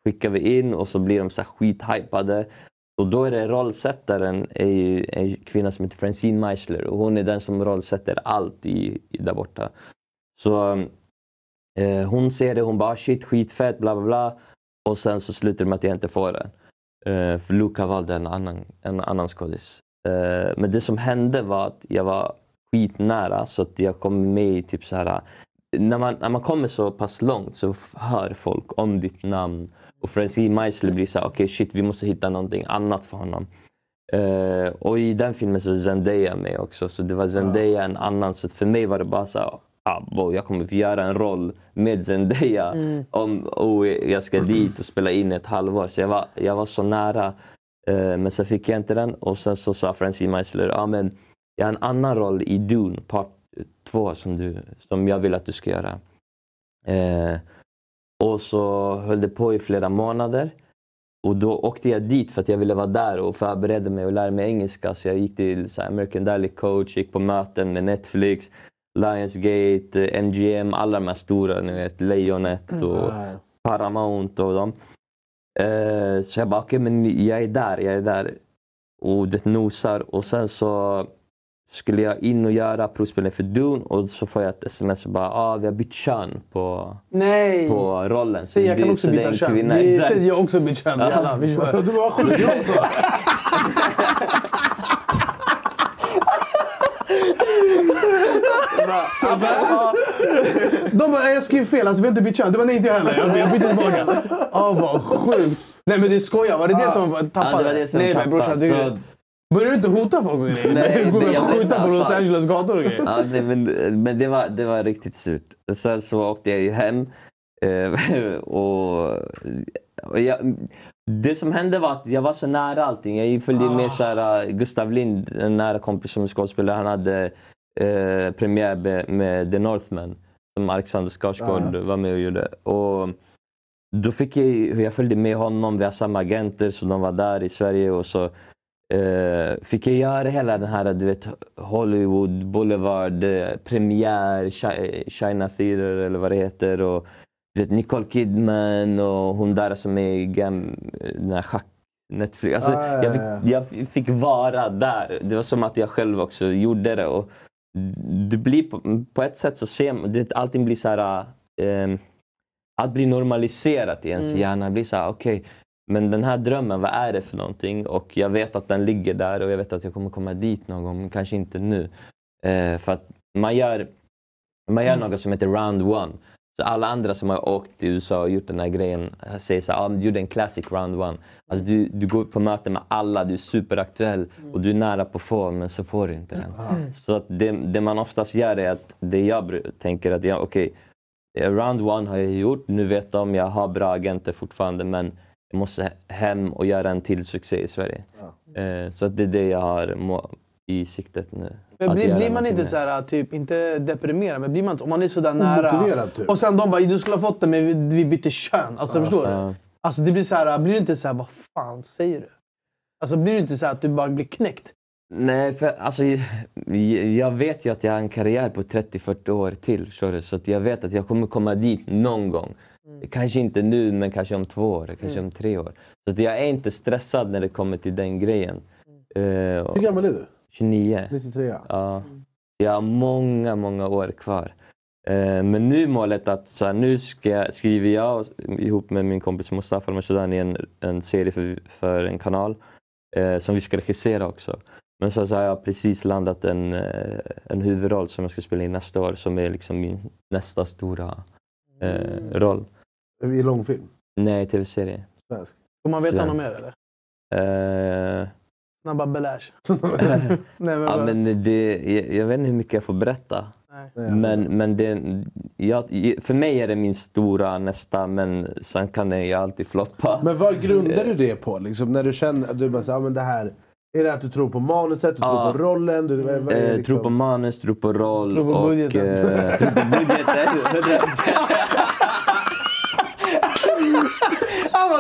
Skickar vi in och så blir de så skithypade. Och då är det rollsättaren är ju en kvinna som heter Francine Meisler och hon är den som rollsätter allt i, i där borta. Så eh, hon ser det, hon bara shit skitfett bla bla bla. Och sen så slutar det med att jag inte får den. Eh, för Luca valde en annan, en annan skådis. Eh, men det som hände var att jag var skitnära så att jag kom med i typ så här. När man, när man kommer så pass långt så hör folk om ditt namn. Och Francine Meisler blir så här, okej shit vi måste hitta någonting annat för honom. Eh, och i den filmen så är Zendaya med också. Så det var Zendaya en annan. Så för mig var det bara så här, ah, jag kommer få göra en roll med Zendaya. Om, och jag ska dit och spela in ett halvår. Så jag var, jag var så nära. Eh, men sen fick jag inte den. Och sen så sa Francine Meisler, ah, men jag har en annan roll i Dune, part två, som, du, som jag vill att du ska göra. Eh, och så höll det på i flera månader. Och då åkte jag dit för att jag ville vara där och förbereda mig och lära mig engelska. Så jag gick till så American Dialect Coach, gick på möten med Netflix, Lionsgate, MGM, alla de här stora, ni vet, Lejonet och Nej. Paramount och dem. Eh, så jag bara, okej men jag är där, jag är där. Och det nosar och sen så skulle jag in och göra provspelning för Dune och så får jag ett sms och bara ah, vi har bytt kön på, Nej! på rollen. Så jag kan det- också byta kön. kvinna. Det Exakt. jag också bytt kön. Jalla, vi *laughs* kör. Du var sjuk också! Ja. De bara, jag skrev fel, alltså vi har inte bytt kön. Det var nej, inte jag heller. Jag, jag bytte tillbaka. Ja, vad sjukt. Nej men du skojar, var det det som tappade? Ja, det var det som nej men tappade, brorsan, du, börjar du inte hota folk och grejer? Nej, *laughs* jag blev skjuta på här, Los. Angeles gator och grejer. Ja, nej, men men det, var, det var riktigt surt. Sen så åkte jag ju hem. eh, och, jag, det som hände var att jag var så nära allting. Jag följde med så här, eh, Gustav Lind, en nära kompis som är skådespelare. Han hade eh, premiär med, med The Northman som Alexander Skarsgård var med och gjorde. Och då fick jag, jag följde med honom, vi har samma agenter så de var där i Sverige och så eh, fick jag göra hela den här du vet, Hollywood Boulevard eh, premiär, Chi- China Theater eller vad det heter. Och, du vet, Nicole Kidman och hon där som är i den här schack Netflix. Alltså, Ah, ja, jag, ja, fick, jag fick vara där. Det var som att jag själv också gjorde det. Och det blir på, på ett sätt så ser man, det, allting blir så här... ehm, allt blir normaliserat i ens Mm. hjärna. Blir så här, okej, men den här drömmen, vad är det för någonting? Och jag vet att den ligger där och jag vet att jag kommer komma dit någon gång, men kanske inte nu. Eh, för att man gör, man gör något som heter round one. Så alla andra som har åkt till USA och gjort den här grejen säger så här, ah, du gjorde en classic round one. Alltså du, du går på möte med alla, du är superaktuell och du är nära på att få, men så får du inte den. Så att det, det man oftast gör är att det jag tänker att, ja, okej, eh, round one har jag gjort, nu vet de, jag har bra agenter fortfarande, men måste hem och göra en till succé i Sverige. Eh, så att det är det jag har i siktet nu. Men blir, blir man inte så här, typ, inte deprimerad, men blir man inte, om man är sådär nära. Typ. Och sen de bara, du skulle ha fått det men vi, bytte kön. Alltså förstår du? Ja. Alltså det blir så här, blir du inte så här, vad fan säger du? Alltså blir du inte så här att du bara blir knäckt? Nej, för alltså, jag- vet ju att jag har en karriär på 30-40 år till. förstår du? Så att jag vet att jag kommer komma dit någon gång. Kanske inte nu, men kanske om två år, kanske om tre år. Så att jag är inte stressad när det kommer till den grejen. Eh, och Hur gammal är du? 29. 93? Ja. Jag har många, många år kvar. Eh, men nu målet att så här, nu ska jag, skriver jag ihop med min kompis Mustafa Al-Mashadani en, en serie för, för en kanal eh, som vi ska regissera också. Men sen så har jag precis landat en, en huvudroll som jag ska spela in nästa år som är liksom min nästa stora eh, roll. I långfilm? Nej, tv-serie. Svensk? Får man veta något mer eller? Eh, Snabba belash. *laughs* Nej, men, ja, bara- men det, jag, jag vet inte hur mycket jag får berätta. nej. Men, men det, jag, för mig är det min stora nästa, men sen kan det ju alltid floppa. Men vad grundar du det på? Liksom, när du känner att du bara säger, ah, men det här... Är det att du tror på manuset, du Ja. tror på rollen? Du, vad, vad är det Eh, liksom? Tror på manus, tror på roll Tror på och... budgeten. Eh, tror på budgeten. *laughs* *laughs*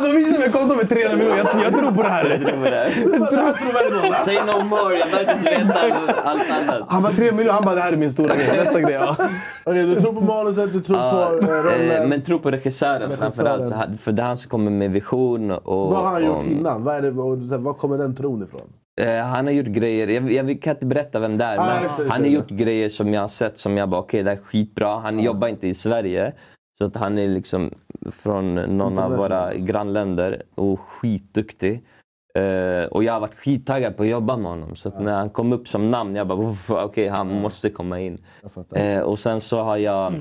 Bara, de visar mig konto med 300 miljoner. Jag, jag tror på det här. Jag tror på det. Say no more, jag behöver inte veta allt annat. Han bara, 3 miljoner. Han bara, det här är min stora grej. Nästa grej. Ja. Okej, du tror på manuset, du tror Ja, på eh, rollen. eh, men tro på regissören framförallt. För det är han som kommer med vision. Och, vad har han gjort och- innan? Vad, är det, och, så här, var kommer den tron ifrån? Eh, han har gjort grejer, jag, jag kan inte berätta vem det är, Ah, men just det, just han har gjort grejer som jag har sett som jag bara okej det här är skitbra. Han jobbar inte i Sverige. Så att han är liksom från någon av våra grannländer och skitduktig. Eh, och jag har varit skittaggad på att jobba med honom. Så att när han kom upp som namn, jag bara "Uff, okej han måste komma in. Eh, och sen så har jag...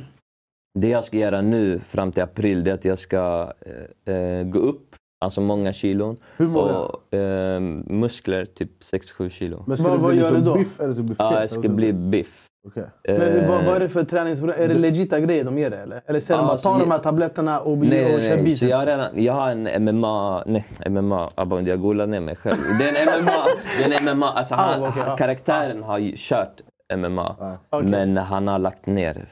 Det jag ska göra nu fram till april det är att jag ska eh, gå upp, alltså många kilon. Hur många? Och muskler, typ 6-7 kilo. Men ska Vad- du vad bli gör du då? biff eller ska du bli fet? Ja, jag ska så- bli biff. Okej. Men vad, vad är det Eh, för träningsprogram? Är det legita grejer de ger dig eller? Eller säger de bara, så ta de här tabletterna och, Nej, och kör nej. Så biceps? jag, har redan, jag har en MMA... Nej, MMA. Abba, jag googlar ner mig själv. Det är en MMA. Det är en MMA. Alltså, han, Ah, ja. Karaktären har ju kört MMA. Okej. Men han har lagt ner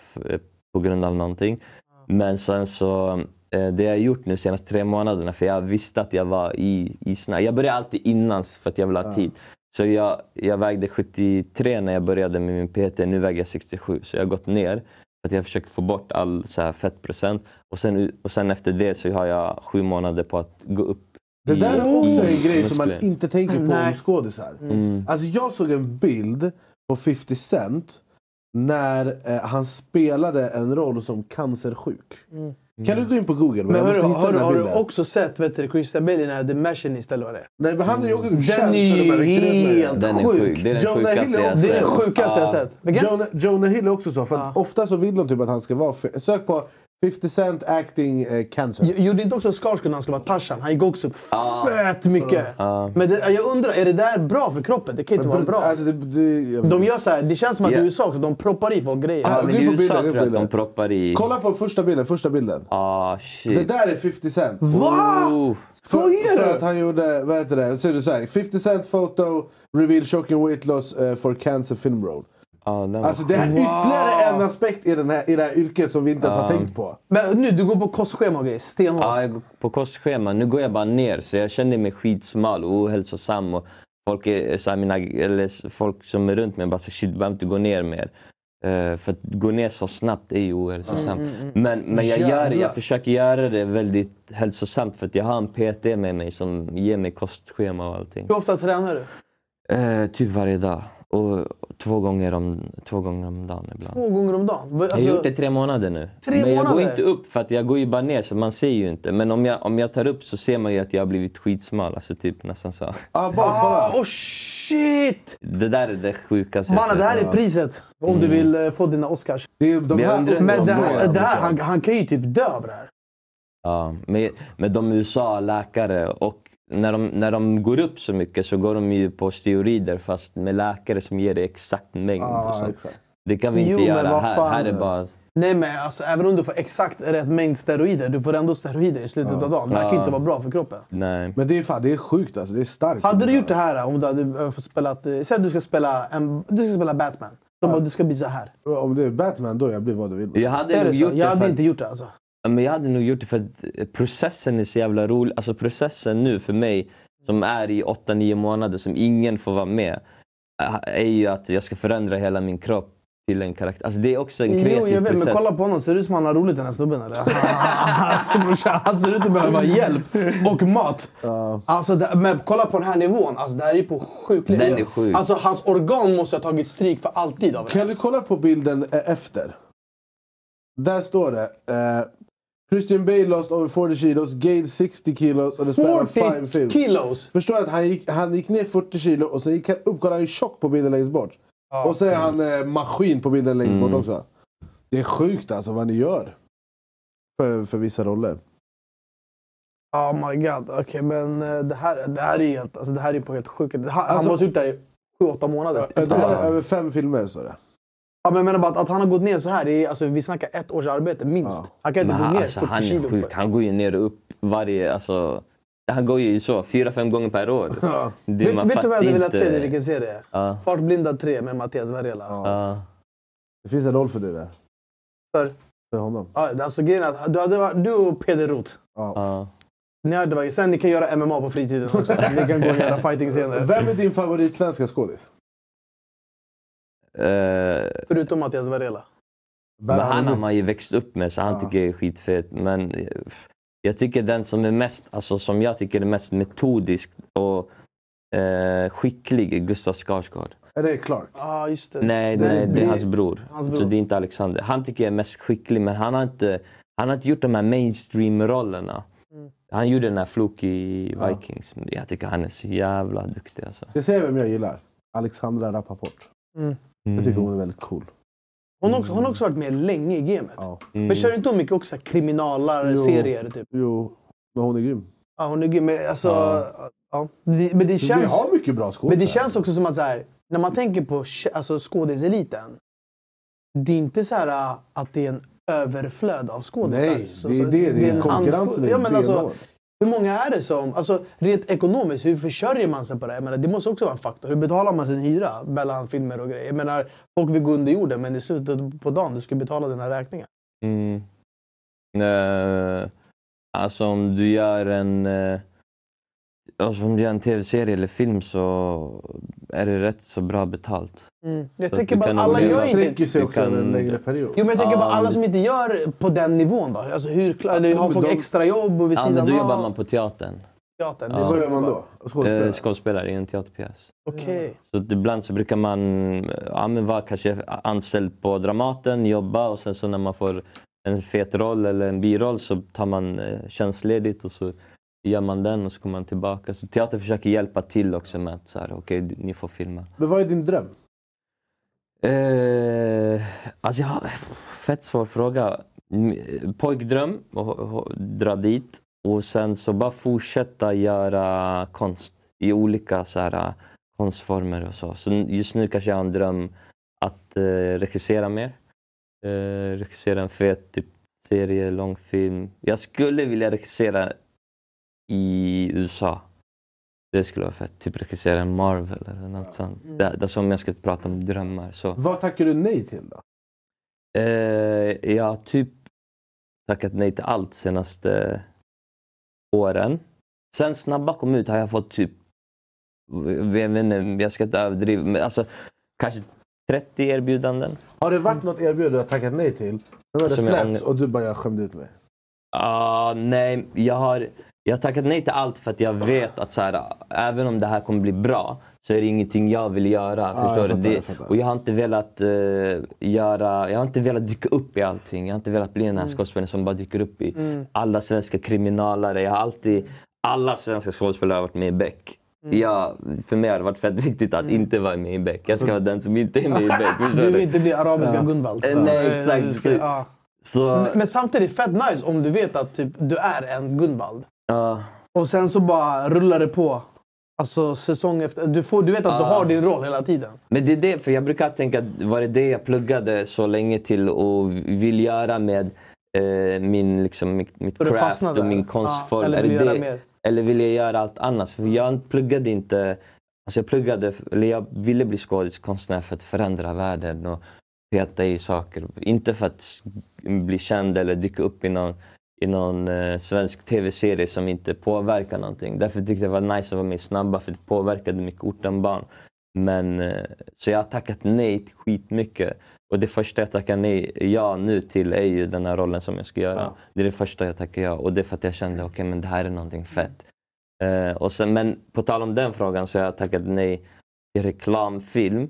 på grund av någonting. Men sen så, eh, det jag har gjort nu senaste tre månaderna, för jag visste att jag var i, i snack. Jag börjar alltid innan för att jag vill ha tid. Så jag, jag vägde 73 när jag började med min PT, nu väger jag 67. Så jag har gått ner. För att jag försöker få bort all så här fettprocent. Och sen, och sen efter det så har jag sju månader på att gå upp Det där är också en grej som man inte tänker på Nej. om skådisar. Mm. Alltså jag såg en bild på 50 Cent när eh, han spelade en roll som cancersjuk. Kan du gå in på Google? Mm. Men hörru, har, den har du också sett vet du, Christian Bale i den här The Machinist eller vad det är? Nej, men han är ju också typ känd Den är helt Den är sjuk. Det är den Jonah sjukaste Hill är jag också- Det är sett. sjukaste jag Ja. sett. Jonah, Jonah Hill är också så. För att ofta så vill de typ att han ska vara... Sök på 50 Cent acting eh, cancer. J- Gjorde inte också Skarsgård när han skulle vara Tarzan? Han gick också upp fett mycket. Men det, jag undrar, är det där bra för kroppen? Det kan inte vara bra. Alltså, det, det, jag- De gör så här, det känns som att Ja. i USA också, de proppar i folk grejer. Ja, Ja, men gå i in på USA bilden, gå in tror på jag att de bilden. proppar i... Kolla på första bilden. Första bilden. Ah, shit. Det där är 50 Cent. Va? Oh. Skojar För du? att han gjorde, vad heter det? Så är det så här, 50 Cent photo reveal shocking weight loss eh, for cancer film role. Var Alltså det är ytterligare en aspekt i, den här, i det här yrket som vi inte ens har tänkt på. Men nu, du går på kostschema och grejer. Stenhårt. Ja, jag går på kostschema. Nu går jag bara ner, så jag känner mig skitsmal och ohälsosam. Och folk, är, så här, mina, eller folk som är runt mig bara säger shit, du behöver inte gå ner mer. Eh, för att gå ner så snabbt är ju ohälsosamt. Men, men jag, gör, jag försöker göra det väldigt hälsosamt för att jag har en PT med mig som ger mig kostschema och allting. Hur ofta tränar du? Eh, typ varje dag. Och två gånger om, två gånger om dagen ibland. Två gånger om dagen? Va- Jag har Alltså, gjort det tre månader nu. Tre men jag går månader? inte upp för att jag går ju bara ner så man ser ju inte. Men om jag, om jag tar upp så ser man ju att jag har blivit skitsmal. Alltså typ nästan så. Ah, bara, ah, oh shit! Det där är det sjukaste Mannen, det här är priset. Om du vill eh, få dina Oscars. Det är de Men jag här undrar- Men det Ja, här, ja, det här ja. han, han kan ju typ dö av det här. Ja, med, med de USA-läkare och när de, när de går upp så mycket så går de ju på steroider fast med läkare som ger det exakt mängd. och Ja, så. exakt. Det kan vi inte Jo, göra här. Här är bara... Nej men alltså, även om du får exakt rätt mängd steroider, du får ändå steroider i slutet av dagen. Det här kan inte vara bra för kroppen. Nej. Men det är, fan, det är sjukt alltså. Det är starkt. Hade du gjort det här om du hade eh, fått spela... eh, Säg att du ska spela, en, du ska spela Batman. De bara, du ska bli så här. Om det är Batman, då jag blir vad du vill. Jag hade gjort det Jag hade inte gjort det alltså. Men jag hade nog gjort det för att processen är så jävla rolig. Alltså processen nu för mig, som är i 8-9 månader, som ingen får vara med, är ju att jag ska förändra hela min kropp till en karaktär. Alltså det är också en kreativ Jo, jag vet, process. men kolla på honom. Ser det ut som han har roligt den här snubben eller? *laughs* alltså, brorsan, han ser ut att behöva hjälp och mat. Alltså, det, men kolla på den här nivån. Alltså, det här är på sjuk Den är sjuk. Alltså, hans organ måste ha tagit stryk för alltid av det. Kan du kolla på bilden eh, efter? Där står det. Eh, Christian Bale lost over 40 kilos, gained 60 kilos och det spelar fine 40 film. kilos! Förstår du att han gick, han gick ner 40 kilo och sen gick han upp, kolla han är tjock på bilden längst bort. Och så är han eh, maskin på bilden längst Mm. bort också. Det är sjukt alltså vad ni gör. För, för vissa roller. Oh my god. Okej, men eh, det här, det här är helt, alltså, det här är på helt sjukt. Han, han Alltså- måste ha gjort det här i 7-8 månader. Det här är över fem filmer står det. Ja, men jag menar bara att, att han har gått ner så här, det är, alltså, vi snackar ett års arbete minst. Ja. Han kan inte Men gå ner alltså, 40 han är kilo. sjuk. Han går ju ner och upp varje... Alltså, han går ju så fyra, fem gånger per år. Det, Vet, vet du vad jag hade velat se? Det, vilken serie? Ja. Fartblinda 3 med Mattias Varela. Ja. Ja. Det finns en roll för det där. För? För honom. alltså, grejen är att du, hade varit, du och Peder Roth. Ja. Ja. Ni hade varit, sen ni kan göra MMA på fritiden också. *laughs* ni kan gå och göra fighting-scener. Vem är din favorit svenska skådis? Eh, Förutom Mattias Varela. Men han har man ju växt upp med så han Ja. tycker jag är skitfet. Men eh, jag tycker den som är mest, alltså som jag tycker är mest metodisk och eh, skicklig är Gustav Skarsgård. Är det Clark? Ja, ah, just det. Nej, Det- nej, det är hans bror. hans Så bror. det är inte Alexander. Han tycker jag är mest skicklig men han har inte, han har inte gjort de här mainstream-rollerna. Mm. Han gjorde den här Floki i Vikings. Jag tycker han är så jävla duktig alltså. Ska jag säga vem jag gillar? Alexandra Rappaport. Mm. Jag tycker hon är väldigt cool. Hon, har också, hon har också varit med länge i gamet. Ja. Mm. Men kör inte hon mycket också kriminalar-serier? Typ? Jo, men hon är grym. Ja, hon är grym. Men, alltså, Ja. ja. Det, men det Så vi känns... har mycket bra skådisar. Men det känns också som att så här, när man tänker på alltså, skådiseliten. Det är inte så här att det är en överflöd av skådisar. Nej, det är det. Det är en är Ja, men alltså, benhård hur många är det som... Alltså, rent ekonomiskt, hur försörjer man sig på det? Jag menar, det måste också vara en faktor. Hur betalar man sin hyra mellan filmer och grejer? Jag menar, folk vill gå under jorden, men i slutet på dagen du ska betala dina räkningar. Mm. Uh, alltså om du gör en... Uh alltså om du gör en tv-serie eller film så är det rätt så bra betalt. Mm. Jag Så tänker bara kan alla gör inte... sig också över en kan- längre period. Jo, men jag tänker bara Ja, alla som inte gör på den nivån då. Alltså, hur, klar- eller har folk de- extra jobb och vid Ja, sidan men då jobbar man på teatern. teatern. Det är Vad gör man då? Skådespelare? Eh, skådespelare i en teaterpjäs. Okej. Så ibland så brukar man ja, men vara kanske anställd på Dramaten, jobba och sen så när man får en fet roll eller en biroll så tar man eh, tjänstledigt och så gör man den och så kommer man tillbaka. Så teater försöker hjälpa till också med att så här, okej, ni får filma. Men vad är din dröm? Eh, alltså jag har, fett svår fråga. M- Pojkdröm, och, och, dra dit och sen så bara fortsätta göra konst i olika så här, konstformer och så. Så just nu kanske jag har en dröm att eh, regissera mer. Eh, regissera en fet typ, serie, långfilm. Jag skulle vilja regissera i USA. Det skulle vara fett. Typ regissera en Marvel eller något sånt. Det, det är som jag ska prata om drömmar. Så. Vad tackar du nej till då? Eh, jag har typ tackat nej till allt senaste åren. Sen Snabba kom ut har jag fått typ, jag vet inte, jag ska inte överdriva, men alltså kanske 30 erbjudanden. Har det varit något erbjudande du har tackat nej till? Nu har det släppts och du bara, jag skämde ut mig. Ah, nej, jag har, jag har tackat nej till allt för att jag vet att så här, även om det här kommer bli bra så är det ingenting jag vill göra. Ja, förstår jag du? Det, jag och jag har inte velat eh, göra, jag har inte velat dyka upp i allting. Jag har inte velat bli den Mm. här skådespelaren som bara dyker upp i alla svenska kriminalare. Jag har alltid, alla svenska skådespelare har varit med i Beck. Mm. Jag, för mig har det varit fett viktigt att inte vara med i Beck. Jag ska vara den som inte är med i *laughs* Beck. Du vill inte bli arabiska Gunvald. Eh, nej, exakt. ja. Så, Men- Men samtidigt fett nice om du vet att typ, du är en Gunvald. Ja. Och sen så bara rullar det på. Alltså säsong efter. Du, får, du vet att du har din roll hela tiden. Men det är det, för jag brukar tänka var det det jag pluggade så länge till och vill göra med eh, min, liksom, mitt, mitt craft och min konstform? Eller vill det mer. Eller vill jag göra allt annat? För jag pluggade inte... Alltså jag pluggade, eller jag ville bli skådis, konstnär för att förändra världen och peta i saker. Inte för att bli känd eller dyka upp i någon, i någon eh, svensk tv-serie som inte påverkar någonting. Därför tyckte jag det var nice att vara med i Snabba för det påverkade mycket ortenbarn. Men, eh, så jag har tackat nej till skitmycket. Och det första jag tackar nej ja nu till är ju den här rollen som jag ska göra. Ja. Det är det första jag tackar ja. Och det är för att jag kände okej men det här är någonting fett. Eh, och sen, men på tal om den frågan så har jag tackat nej till reklamfilm.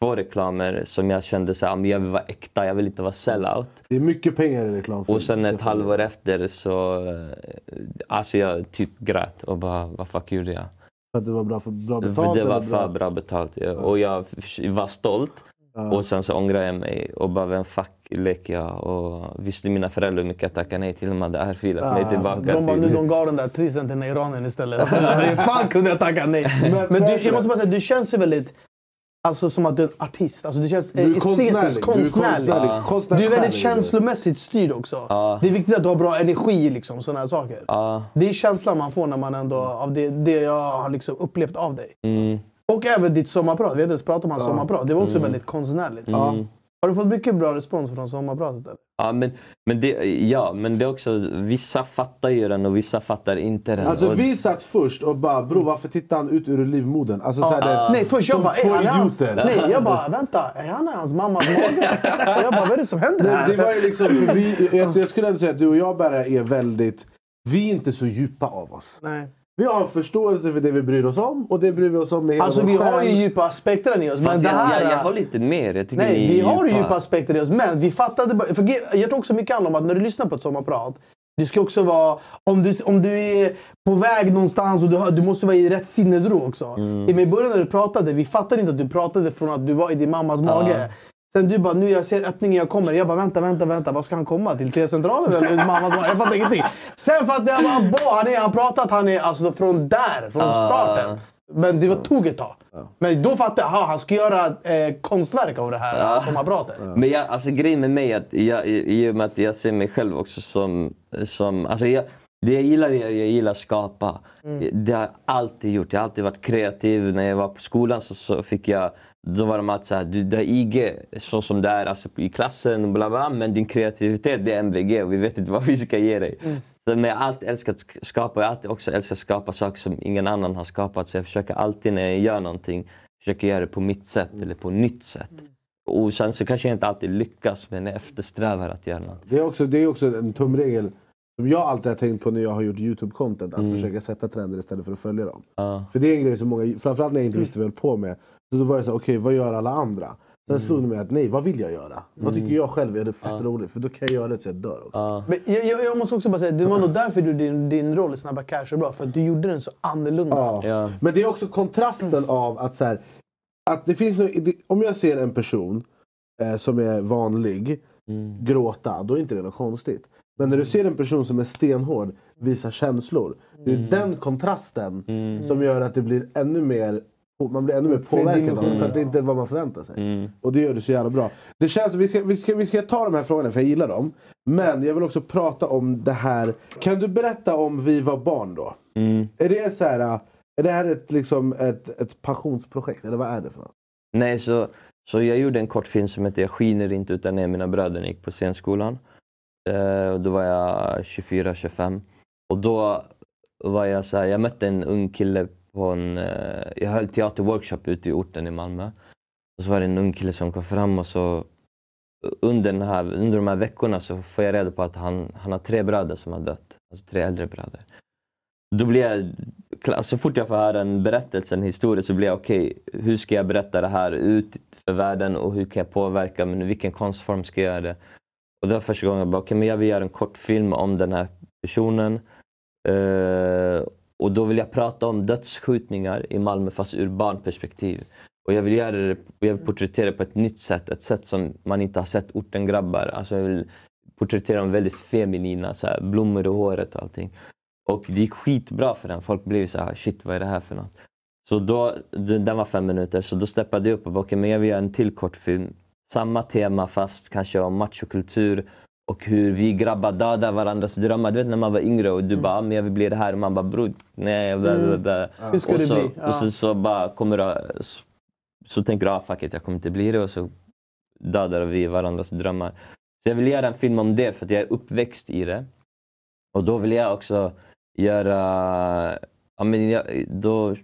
Två reklamer som jag kände så här, "Ah, men jag vill vara äkta, jag vill inte vara sellout. Det är mycket pengar i reklamfilm. Och sen ett halvår efter så, eh, alltså jag typ grät och bara, vad fuck gjorde jag? För att det var bra, för bra betalt? För det var för bra betalt. ja. Och jag var stolt. Ja. Och sen så ångrade jag mig och bara, vem fuck leker jag? Och visste mina föräldrar hur mycket jag tackade nej till. De hade örfilat mig tillbaka. De bara, nu de gav den där trisen till iranien istället. *laughs* Fan kunde jag tacka nej? Men du, jag måste bara säga, du känns ju väldigt... Alltså som att du är en artist. Alltså, du känns Du är konstnärlig. estetiskt Du är konstnärlig. konstnärlig. Du är väldigt känslomässigt styrd också. Ja. Det är viktigt att du har bra energi, liksom, sådana här saker. Ja, Det är känslan man får när man ändå, av det, det jag har liksom upplevt av dig. mm, Och även ditt sommarprat. Vi inte ens pratat om hans sommarprat. Det var också väldigt konstnärligt. Ja. Har du fått mycket bra respons från sommarpratet? Eller? ja, men, men det, ja, men det är också, vissa fattar ju den och vissa fattar inte den. Alltså och, vi satt först och bara bror varför tittar han ut ur livmodern? Alltså, så här, det, Nej, först jag bara, två är han hans, nej, jag bara, vänta, är han hans mammas mage? *laughs* jag bara, vad är det som händer Det, här? det var ju liksom, vi, jag, jag skulle ändå säga att du och jag bara är väldigt... Vi är inte så djupa av oss. Nej. Vi har en förståelse för det vi bryr oss om och det bryr vi oss om med hela Alltså vår vi har ju själ. djupa aspekter i oss. Men fast det jag, här, jag, jag har lite mer. Jag tycker nej, är vi har djupa. djupa aspekter i oss. Men vi fattade bara, för jag tror också mycket handlar om att när du lyssnar på ett sommarprat. Du ska också vara, om du, om du är på väg någonstans och du, du måste vara i rätt sinnesro också. Mm. I början när du pratade, vi fattade inte att du pratade från att du var i din mammas mage. Sen du bara, nu jag ser öppningen, jag kommer. Jag bara, vänta, vänta, vänta. Vad ska han komma till? T-centralen eller mage? Jag fattar ingenting. Sen fattade jag bara, boh, han är, han pratat, han är alltså från där, från starten. Men det var, tog ett tag. Men då fattade jag, aha, han ska göra eh, konstverk av det här Ja. sommarpratet. Men jag, alltså, grejen med mig är att jag, i i och med att jag ser mig själv också som... som alltså, jag, det jag gillar är jag gillar att skapa. Det har jag alltid gjort. Jag har alltid varit kreativ. När jag var på skolan så, så fick jag... Då var de alltid såhär, du, du har IG så som det är alltså, i klassen och bla bla, men din kreativitet det är MVG och vi vet inte vad vi ska ge dig. Så, men jag har alltid älskat sk- skapa. Jag har alltid också älskat skapa saker som ingen annan har skapat. Så jag försöker alltid när jag gör någonting, försöker göra det på mitt sätt eller på nytt sätt. Och sen så kanske jag inte alltid lyckas, men jag eftersträvar att göra något. Det är också, det är också en tumregel Som jag alltid har tänkt på när jag har gjort YouTube-content. Att Mm. försöka sätta trender istället för att följa dem. Ja. För det är en grej som många, framförallt när jag inte visste vad jag höll på med. Då var jag såhär, okej vad gör alla andra? Sen slog det mig att nej, vad vill jag göra? Vad tycker jag själv är det fett roligt? För då kan jag göra det tills jag dör. Också. Ja. Men jag, jag, jag måste också bara säga, det var nog därför du, din, din roll i Snabba Cash är bra. För att du gjorde den så annorlunda. Ja. Ja. Men det är också kontrasten av att så här, att det finns nog- det- Om jag ser en person eh, som är vanlig Mm. gråta, då är inte det något konstigt. Men när du ser en person som är stenhård, visar känslor. Det är den kontrasten Mm. som gör att det blir ännu mer man blir ännu mer påverkad av det, för att det inte är vad man förväntar sig. Mm. Och det gör det så jävla bra. Det känns, vi, ska, vi, ska, vi ska ta de här frågorna för jag gillar dem. Men jag vill också prata om det här. Kan du berätta om Vi var barn då? Mm. Är det så här, är det här ett, liksom ett, ett passionsprojekt? Eller vad är det för något? Nej, så, så jag gjorde en kortfilm som heter Jag skiner inte utan är mina bröder när jag gick på scenskolan. Eh, då var jag 24-25. Och då var jag så här, jag mötte en ung kille på en... Eh, jag höll teaterworkshop ute i orten i Malmö. Och så var det en ung kille som kom fram och så under, den här, under de här veckorna så får jag reda på att han, han har tre bröder som har dött. Alltså tre äldre bröder. Då blir jag, så fort jag får höra en berättelse, en historia, så blir jag okej, hur ska jag berätta det här ut för världen och hur kan jag påverka, men i vilken konstform ska jag göra det? Och det var första gången jag bara, okej, men jag vill göra en kortfilm om den här personen. Eh, och då vill jag prata om dödsskjutningar i Malmö fast ur barnperspektiv. Och jag vill göra det, jag vill porträttera det på ett nytt sätt, ett sätt som man inte har sett orten-grabbar. Alltså jag vill porträttera dem väldigt feminina, så här, blommor i håret och allting. Och det gick skitbra för den. Folk blev så här, shit vad är det här för något? Så då, den var fem minuter, så då steppade jag upp och bara, okay, men jag vill göra en till kortfilm. Samma tema fast kanske om machokultur och hur vi grabbar dödar varandras drömmar. Du vet när man var yngre och du bara, ah, men jag vill bli det här. Och man bara, bror, nej. Bla, bla, bla. Hur ska och det bli? Ja. Och så, så bara kommer du, så, så tänker du, ah, fuck it, jag kommer inte bli det. Och så dödar vi varandras drömmar. Så jag vill göra en film om det för att jag är uppväxt i det. Och då vill jag också göra... Ja, men jag, då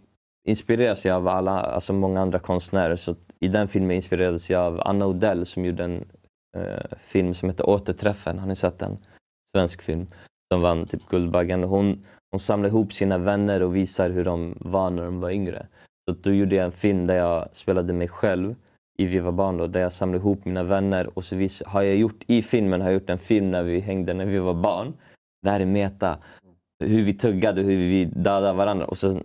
inspireras jag av alla, alltså många andra konstnärer. Så i den filmen inspirerades jag av Anna Odell som gjorde en eh, film som heter Återträffen. Har ni sett den? Svensk film som vann typ Guldbaggen. Hon, hon samlade ihop sina vänner och visar hur de var när de var yngre. Så då gjorde jag en film där jag spelade mig själv i Viva Barn då, där jag samlade ihop mina vänner och så vis, har jag gjort i filmen har jag gjort en film när vi hängde när vi var barn. Det här är meta. Hur vi tuggade, och hur vi dödade varandra och sen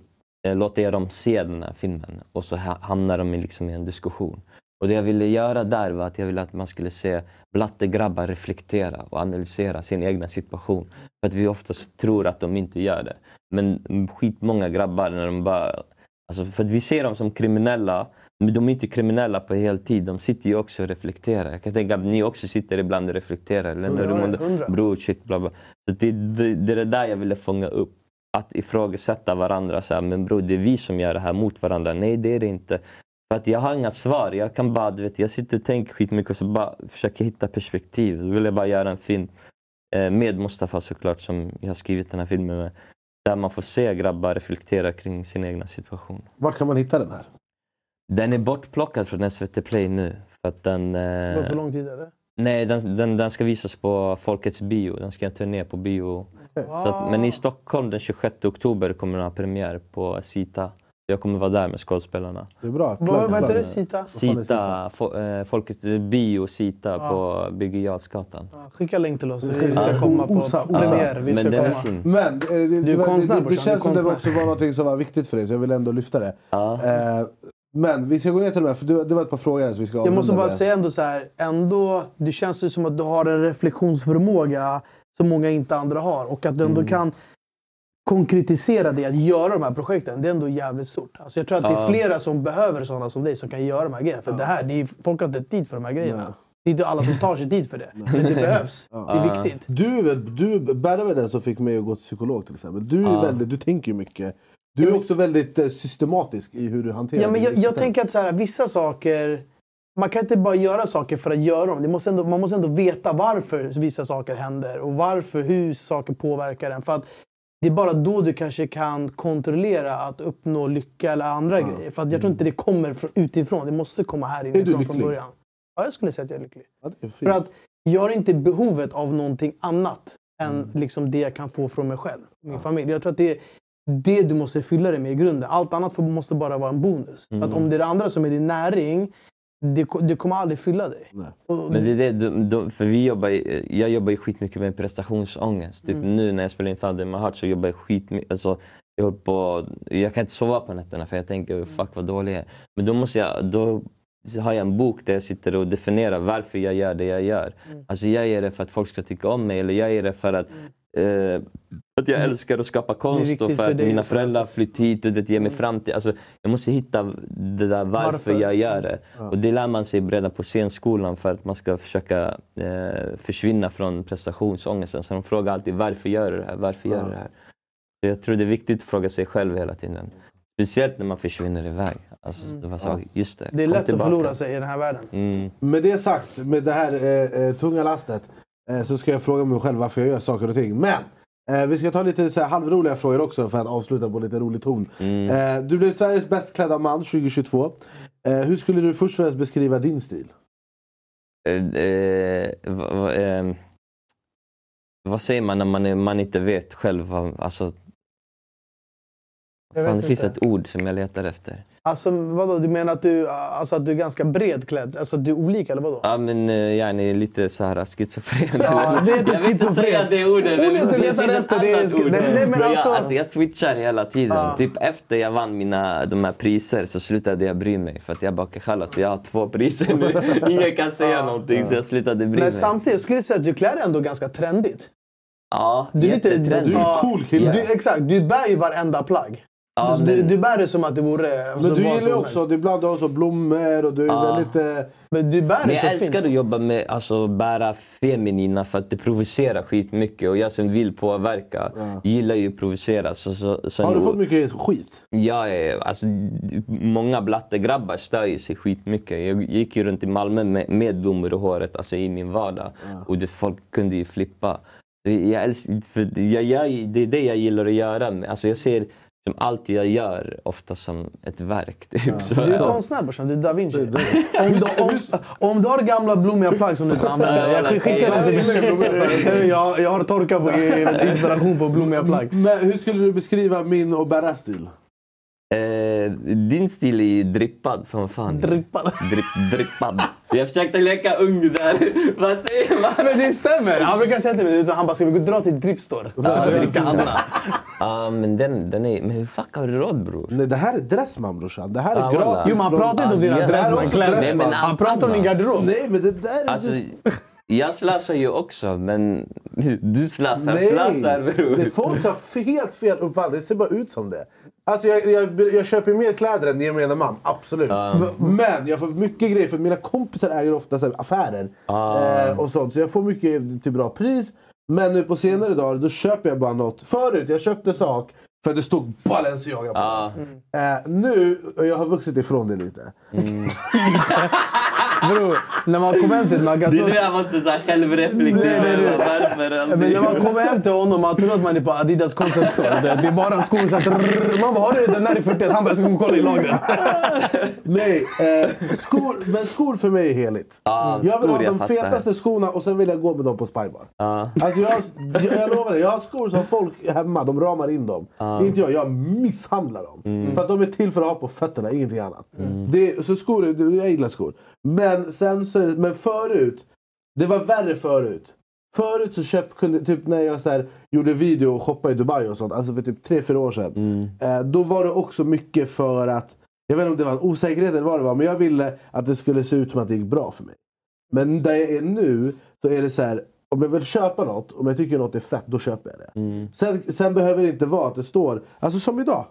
låter jag dem se den här filmen och så ha, hamnar de i, liksom, i en diskussion. Och det jag ville göra där var att jag ville att man skulle se blattegrabbar reflektera och analysera sin egna situation. För att vi oftast tror att de inte gör det. Men skitmånga grabbar när de bara... Alltså för att vi ser dem som kriminella, men de är inte kriminella på heltid. De sitter ju också och reflekterar. Jag kan tänka att ni också sitter ibland och reflekterar. Eller när du hundra. bror, shit, bla bla. Så det, det, det är det där jag ville fånga upp. Att ifrågasätta varandra. Så här, men bror, det är vi som gör det här mot varandra. Nej, det är det inte. För att jag har inga svar. Jag kan bara, du vet, jag sitter och tänker skitmycket och så bara försöker hitta perspektiv. Då vill jag bara göra en film eh, med Mustafa såklart, som jag har skrivit den här filmen med. Där man får se grabbar reflektera kring sin egna situation. Vart kan man hitta den här? Den är bortplockad från SVT Play nu. För att den, Det har gått så eh, lång tid eller? nej, den, den, den ska visas på Folkets bio. Den ska jag turné på bio. Så att, men i Stockholm den 26 oktober kommer den ha premiär på Sita. Jag kommer vara där med skådespelarna. Det är bra. Vad, heter det? Sita? Sita, eh, Folkets bio Sita Ja. på Birger Jarlsgatan. Ja, Skicka länk till oss. Vi ska komma på Osa- osa. premiär. Vi Men ska är komma. fin. Men eh, det, det, är det, konstnär, det, det brorsan. känns som Du det också var någonting som var viktigt för dig, så jag vill ändå lyfta det. Ja. Eh, men vi ska gå ner till de här, för det, det var ett par frågor så vi ska Jag måste bara med. säga ändå så här, ändå, det känns ju som att du har en reflektionsförmåga som många inte andra har. Och att du ändå kan konkretisera det, att göra de här projekten, det är ändå jävligt stort. Alltså jag tror att det är flera som behöver sådana som dig som kan göra de här grejerna. För det här, det är, folk har inte tid för de här grejerna. Nej. Det är inte alla som tar sig tid för det. Men det behövs. Det är viktigt. Du, du Berra var den som fick mig att gå till psykolog till exempel. Du, är väldigt, du tänker ju mycket. Du är också väldigt eh, systematisk i hur du hanterar Ja, men jag, jag tänker att så här, vissa saker... Man kan inte bara göra saker för att göra dem. Måste ändå, man måste ändå veta varför vissa saker händer och varför, hur saker påverkar en. För att det är bara då du kanske kan kontrollera att uppnå lycka eller andra grejer. För att jag tror inte det kommer från, utifrån. Det måste komma här inifrån från början. Ja, jag skulle säga att jag är lycklig. Ja, är. För att jag har inte behovet av någonting annat än liksom det jag kan få från mig själv. Min familj. Jag tror att det är det du måste fylla det med i grunden. Allt annat måste bara vara en bonus. För att om det är det andra som är din näring, det, det kommer aldrig fylla dig. Och Men det är det, de, de, för vi jobbar, jag jobbar ju skitmycket med prestationsångest. Typ Mm. nu när jag spelar in Thunder in my heart så jobbar jag skitmycket. Alltså, jag, på, jag kan inte sova på nätterna för jag tänker fuck vad dålig jag är. Men då, måste jag, då har jag en bok där jag sitter och definierar varför jag gör det jag gör. Mm. Alltså jag gör det för att folk ska tycka om mig eller jag gör det för att eh, att jag älskar att skapa konst och för för att mina också, föräldrar alltså. flytt hit och det ger mig framtid. Alltså, jag måste hitta det där varför, Varför? jag gör det. Och det lär man sig redan på scenskolan för att man ska försöka eh, försvinna från prestationsångesten. Så de frågar alltid varför gör du det här? Varför gör du det här? Så jag tror det är viktigt att fråga sig själv hela tiden. Speciellt när man försvinner iväg. Alltså, det var så, just det, det är lätt att tillbaka. förlora sig i den här världen. Mm. Med det sagt, med det här eh, eh, tunga lastet, så ska jag fråga mig själv varför jag gör saker och ting. Men eh, vi ska ta lite så här, halvroliga frågor också för att avsluta på lite rolig ton. Mm. Eh, du blev Sveriges bäst klädda man 2022. Eh, hur skulle du först och främst beskriva din stil? Eh, eh, ehm, vad säger man när man, är, man inte vet själv? Vad, alltså, fan, det finns ett ord som jag letar efter. Alltså, vadå, du menar att du, alltså, att du är ganska bredklädd? Alltså att du är olika eller vadå? Ja, men uh, jag är lite så här schizofren. Ja, det är inte jag vill inte schizofren. säga det ordet. men Ordet du det letar efter, det är ord. nej, men jag, alltså- alltså, jag switchar hela tiden. Ja. Typ efter jag vann mina, de här priser så slutade jag bry mig. För att jag bara, okej, chalas, jag har två priser nu. *laughs* Ingen kan säga någonting så jag slutade bry mig. Men samtidigt skulle jag säga att du klär dig ändå ganska trendigt. ja, Du är lite. Du är ja, cool kille. Du, exakt, du bär ju varenda plagg. Ja, men- du, du bär det som att det vore... Alltså, Men du gillar ju också, du ibland har också blommor och du är Ja. väldigt... Eh, Men du bär Men det jag så älskar fint. att jobba med alltså bära feminina för att det provocerar skitmycket. Och jag som vill påverka gillar ju att provocera. Så, så, så har du nog- fått mycket skit? Är, alltså, många blattegrabbar stör ju sig skitmycket. Jag gick ju runt i Malmö med, med blommor i håret alltså i min vardag. Och det, folk kunde ju flippa. Så Jag älskar, för jag, jag, det är det jag gillar att göra. Alltså, jag ser som allt jag gör ofta som ett verk. Typ. Så, Du är ja. konstnär brorsan, du är da Vinci. *laughs* Om du, om, om du har gamla blommiga plagg som du inte använder, jag sk- skickar dem till mig. *laughs* Jag, jag har torkat på inspiration på blommiga plagg. Men hur skulle du beskriva min och Berras stil? Eh, din stil är ju drippad som fan. Drippad. Dripp, drippad. Jag försökte leka ung där. *laughs* Vad säger man? Men det stämmer! Han brukar säga till mig, han bara “ska vi gå dra till Dripstore?” Vi ska handla. Ja, men den, den är... Men hur fuck har du råd bror? Nej, det här är Dressman brorsan. Det här är Ah, gratis. Jo men han pratar inte om dina Ja, Dressman-kläder. Dressman. Han pratar om din garderob. Nej men det där är... Alltså, jag slösar ju också, men du slösar, Nej, slösar bror. folk har helt fel uppfattning. Det ser bara ut som det. Alltså jag, jag, jag köper mer kläder än gemene man, absolut. Men jag får mycket grejer för mina kompisar äger ofta så här, affärer. Eh, och sånt, så jag får mycket till bra pris. Men nu på senare dagar då köper jag bara något. Förut jag köpte sak för att det stod Balenciaga på. Ja. Eh, nu, och jag har vuxit ifrån det lite. *laughs* *laughs* Bror, när man kommer hem till Det är Nagato... nu jag måste så här självreflektera. Nej, nej, nej. Varför Men när man kommer hem till honom, man tror att man är på Adidas concept store. Det, det är bara skor som... Man bara “har du den där i 41?” Han bara “jag ska gå och kolla i lagret”. Nej, eh, skor, men skor för mig är heligt. Ja, jag vill skor, ha jag de fattar. fetaste skorna och sen vill jag gå med dem på Spybar. Ja. Alltså jag, jag, jag lovar dig, jag har skor som folk hemma, de ramar in dem. Inte jag, jag misshandlar dem. Mm. För att de är till för att ha på fötterna, ingenting annat. Det, så skor, jag gillar skor. Men, sen så, men förut, det var värre förut. Förut så köp, kunde, typ när jag så här, gjorde video och shoppade i Dubai och sånt, alltså för typ 3-4 år sedan. Mm. Eh, då var det också mycket för att, jag vet inte om det var en osäkerhet eller vad det var, men jag ville att det skulle se ut som att det gick bra för mig. Men där jag är nu så är det så här, om jag vill köpa något, om jag tycker något är fett, då köper jag det. Mm. Sen, sen behöver det inte vara att det står, alltså som idag.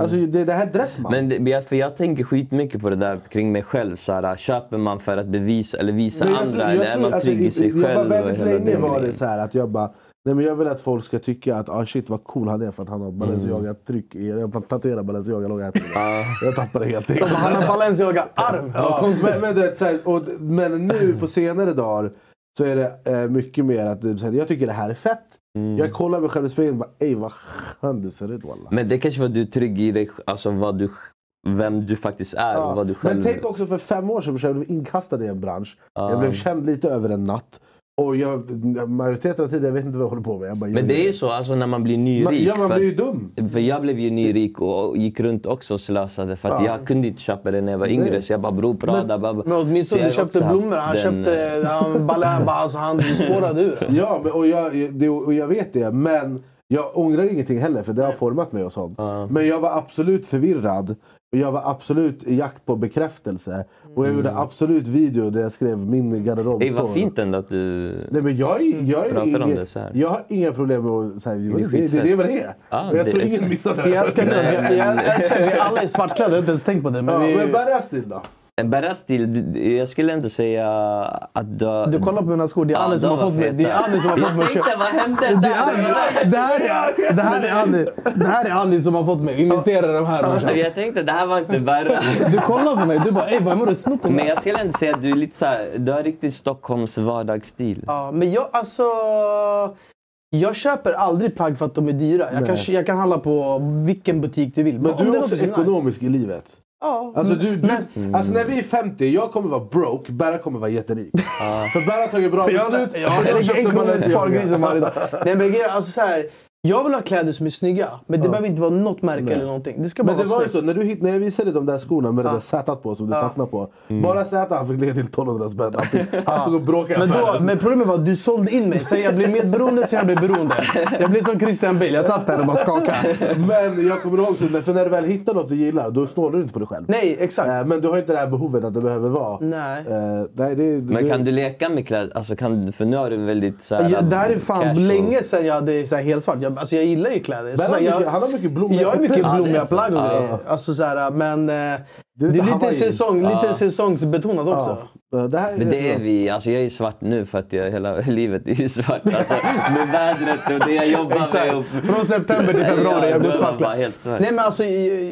Alltså det, det här är Dressman. Mm. Men det, jag- för jag tänker skitmycket på det där kring mig själv. Så här, köper man för att bevisa eller visa andra? tror- jag eller är tror- man alltså, trygg i sig jag själv? var väldigt länge var det så här att jag bara, nej men jag vill att folk ska tycka att ah shit vad cool han är för att han har Balenciaga-tryck i, jag tatuerar Balenciaga-loggan mig. Jag tappade helt enkelt. Han har Balenciaga-arm. Ja, men, men, det, är så här, och, men nu på senare dagar så är det eh, mycket mer att det- så här, jag tycker det här är fett. Jag kollar mig själv i spegeln och bara ey vad skön du ser ut walla. Men det kanske var du trygg i dig, alltså vad du, vem du faktiskt är och vad du själv... Men tänk också för fem år sedan jag blev inkastad i en bransch. Ja. Jag blev känd lite över en natt. Och jag, majoriteten av tiden, jag vet inte vad jag håller på med. Jag bara, Men det är ju så alltså, när man blir nyrik. Ja, man för, blir ju dum. för jag blev ju nyrik och gick runt också och slösade för att Ja. jag kunde inte köpa det när jag var yngre. Nej. Så jag bara bror Prada. bara, Men åtminstone du köpte blommor. Han den- köpte han, *laughs* ballen, alltså, han spårade ur. Alltså. Ja, men, och, jag, det, och jag vet det. Men jag ångrar ingenting heller för det har format mig och sånt. Men jag var absolut förvirrad. Och jag var absolut i jakt på bekräftelse. Och jag gjorde absolut video där jag skrev min garderob. Det var fint ändå att du... Nej, men jag, jag, Pratar om ingen, det så här. jag har inga problem med att säga det är det, det, det är vad det är. Ja, och jag det- tror ingen missade det. Jag älskar, att vi alla är svartklädda. Jag har inte ens tänkt på det. Men Ja, vi, men Barra-stil då? Du- jag skulle inte säga att du... du kollar på mina skor. Det är Ja, Annie som har fått mig. Det är. Annie som har *laughs* fått mig Jag att köpa. tänkte, vad hände Det där? här, det, här är, det, här är Annie, det här är Annie som har fått mig. Investera i de här. Jag tänkte, det här var inte Barra. Du kollar på mig. Du bara ey, vad har du snott den Men jag skulle ändå säga att du är lite såhär, du har riktigt Stockholms vardagsstil. Ja, men jag alltså... Jag köper aldrig plagg för att de är dyra. Jag kan, jag kan handla på vilken butik du vill. Men om du är också ekonomisk i livet. Ja. Alltså, du, du, Men- alltså när vi är 50, jag kommer vara broke, Berra kommer vara jätterik. För Berra har tagit bra jag, beslut. jag, jag. Nej, men, grejen- alltså, så här, jag vill ha kläder som är snygga, men det behöver inte vara något märke eller någonting. Det ska bara Men det vara var ju så, när, du hit, när jag visade de där skorna med det där sätat på som du fastnade på. Bara sätet han fick lägga till 1200 spänn. Han, fick, *laughs* han stod och bråkade Men, då, men problemet var att du sålde in mig. Sen jag blev medberoende, sen jag blev beroende. Jag blev som Christian Bale. Jag satt där och bara skakade. Men jag kommer ihåg, så, för när du väl hittar något du gillar, då snålar du inte på dig själv. Nej, exakt. Eh, Men du har inte det här behovet att det behöver vara... Nej. Eh, nej, det, Men det, kan du leka med kläder? Alltså kan, för nu har du väldigt såhär... Ja, det här är fan länge sedan jag hade så här helt svart. Jag, alltså jag gillar ju kläder. Så så jag, han har mycket blommiga Jag har mycket blommiga det är plagg och grejer. Alltså, så här, men eh, det är lite lite, Hawaii. säsong, lite säsongsbetonat också. det här är Men det är vi. Alltså jag är svart nu för att jag, hela *laughs* livet är svart. Alltså, med vädret och det jag jobbar med. Och, Från september till februari, jag Ja, svart. Nej men alltså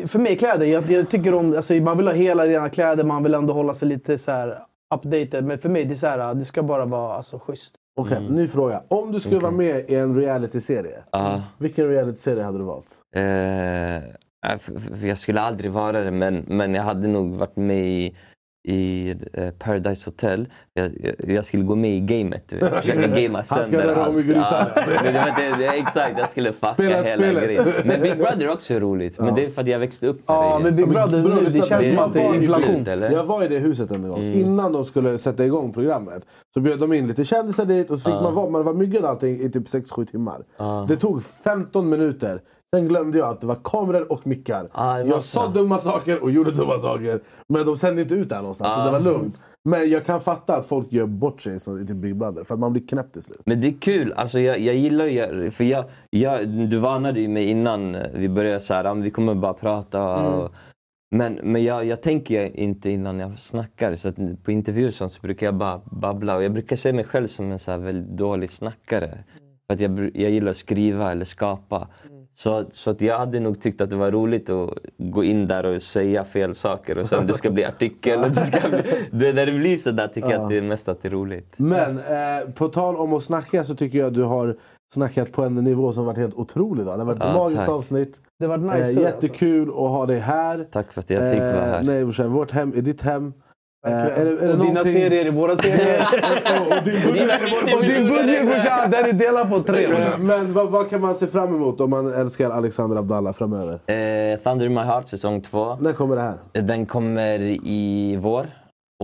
för mig kläder, jag, jag tycker om, alltså, man vill ha hela rena kläder, man vill ändå hålla sig lite så här updated. Men för mig, det är så här, det ska bara vara alltså, schysst. Okej, ny fråga. Om du skulle vara med i en realityserie, Ja. vilken realityserie hade du valt? För jag skulle aldrig vara det, men, men jag hade nog varit med i, i eh, Paradise Hotel. Jag, jag, skulle gå med i gamet. Du vet. *laughs* Försöka gamea ska sönder röra om i grytan. Ja, det, det, det, exakt, jag skulle fucka Spela hela spelet. grejen. Men Big Brother är också roligt. Men det är för att jag växte upp med Ja, det. men Big Brother nu, det känns som det. att det är Jag var i inflation. Jag var i det huset en gång. Innan de skulle sätta igång programmet så bjöd de in lite kändisar dit och så fick man vara, man var myggad allting i typ 6-7 timmar. Det tog 15 minuter. Sen glömde jag att det var kameror och mickar. Var jag sa dumma saker och gjorde dumma saker. Men de sände inte ut det här någonstans så det var lugnt. Men jag kan fatta att folk gör bort sig typ Big Brother för att man blir knäpp till slut. Men det är kul. Alltså jag, jag gillar. För jag, jag, du varnade ju mig innan vi började så här, "Ah, vi kommer bara prata. Och, men men jag, jag tänker inte innan jag snackar. Så på intervjuer så brukar jag bara babbla. Och jag brukar se mig själv som en så väldigt dålig snackare. För att jag, jag gillar att skriva eller skapa. Så, så att jag hade nog tyckt att det var roligt att gå in där och säga fel saker och sen det ska bli *laughs* artikel. Och det ska bli, det, när det blir så där tycker jag att det är mest att det är roligt. Men eh, på tal om att snacka så tycker jag att du har snackat på en nivå som varit helt otrolig. idag. Det har varit ett Ja, magiskt tack. avsnitt. Det var Eh, nice. alltså. jättekul att ha dig här. Tack för att jag fick vara här. Eh, nej vårt hem är ditt hem. Eh, är, det- är det och dina någonting- serier är våra serier. *laughs* och din budget är vår och din budget brorsan, den är delad på tre. Eh, brorsan. Men vad, vad kan man se fram emot om man älskar Alexander Abdallah framöver? Eh, Thunder in My Heart säsong två. När kommer det här? Den kommer i vår.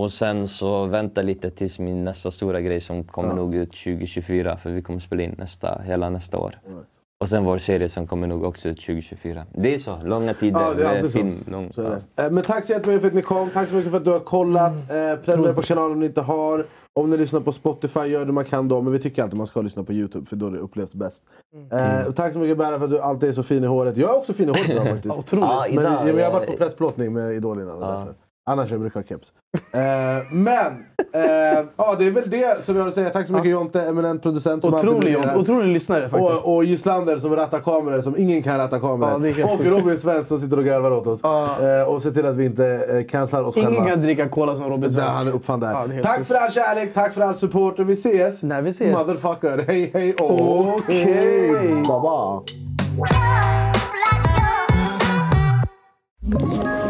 Och sen så vänta lite tills min nästa stora grej som kommer nog ut 2024. För vi kommer spela in nästa, hela nästa år. Och sen vår serie som kommer nog också ut 2024. Det är så, långa tider. Ja, det är Eh, alltid så. film, lång, Så är ja. det. Eh, Men tack så jättemycket för att ni kom. Tack så mycket för att du har kollat. Mm. Eh, prenumerera på kanalen om ni inte har. Om ni lyssnar på Spotify, gör det man kan då. Men vi tycker alltid man ska lyssna på YouTube för då det upplevs bäst. Mm. Eh, och tack så mycket Berra för att du alltid är så fin i håret. Jag är också fin i håret idag *laughs* faktiskt. Otroligt. Men idag, jag, jag har varit på pressplåtning med Idol innan. Ja. Därför. Annars jag brukar ha keps. Eh, men, eh, ja, det är väl det som jag vill säga. Tack så mycket Jonte, eminent producent. Som Otrolig, här. otrolig lyssnare faktiskt. Och, och Gislander som rattar kameror som ingen kan ratta Ja, kameror. helt och. Robin Svensson som sitter och garvar åt oss. Ja. Eh, och ser till att vi inte eh, cancelar oss Ingen själva. kan dricka cola som Robin Svensson. han uppfann det. Ja, tack för all kärlek, tack för all support och vi ses! När vi ses. Motherfucker, hej hej Okej. Baba. Ett poddtips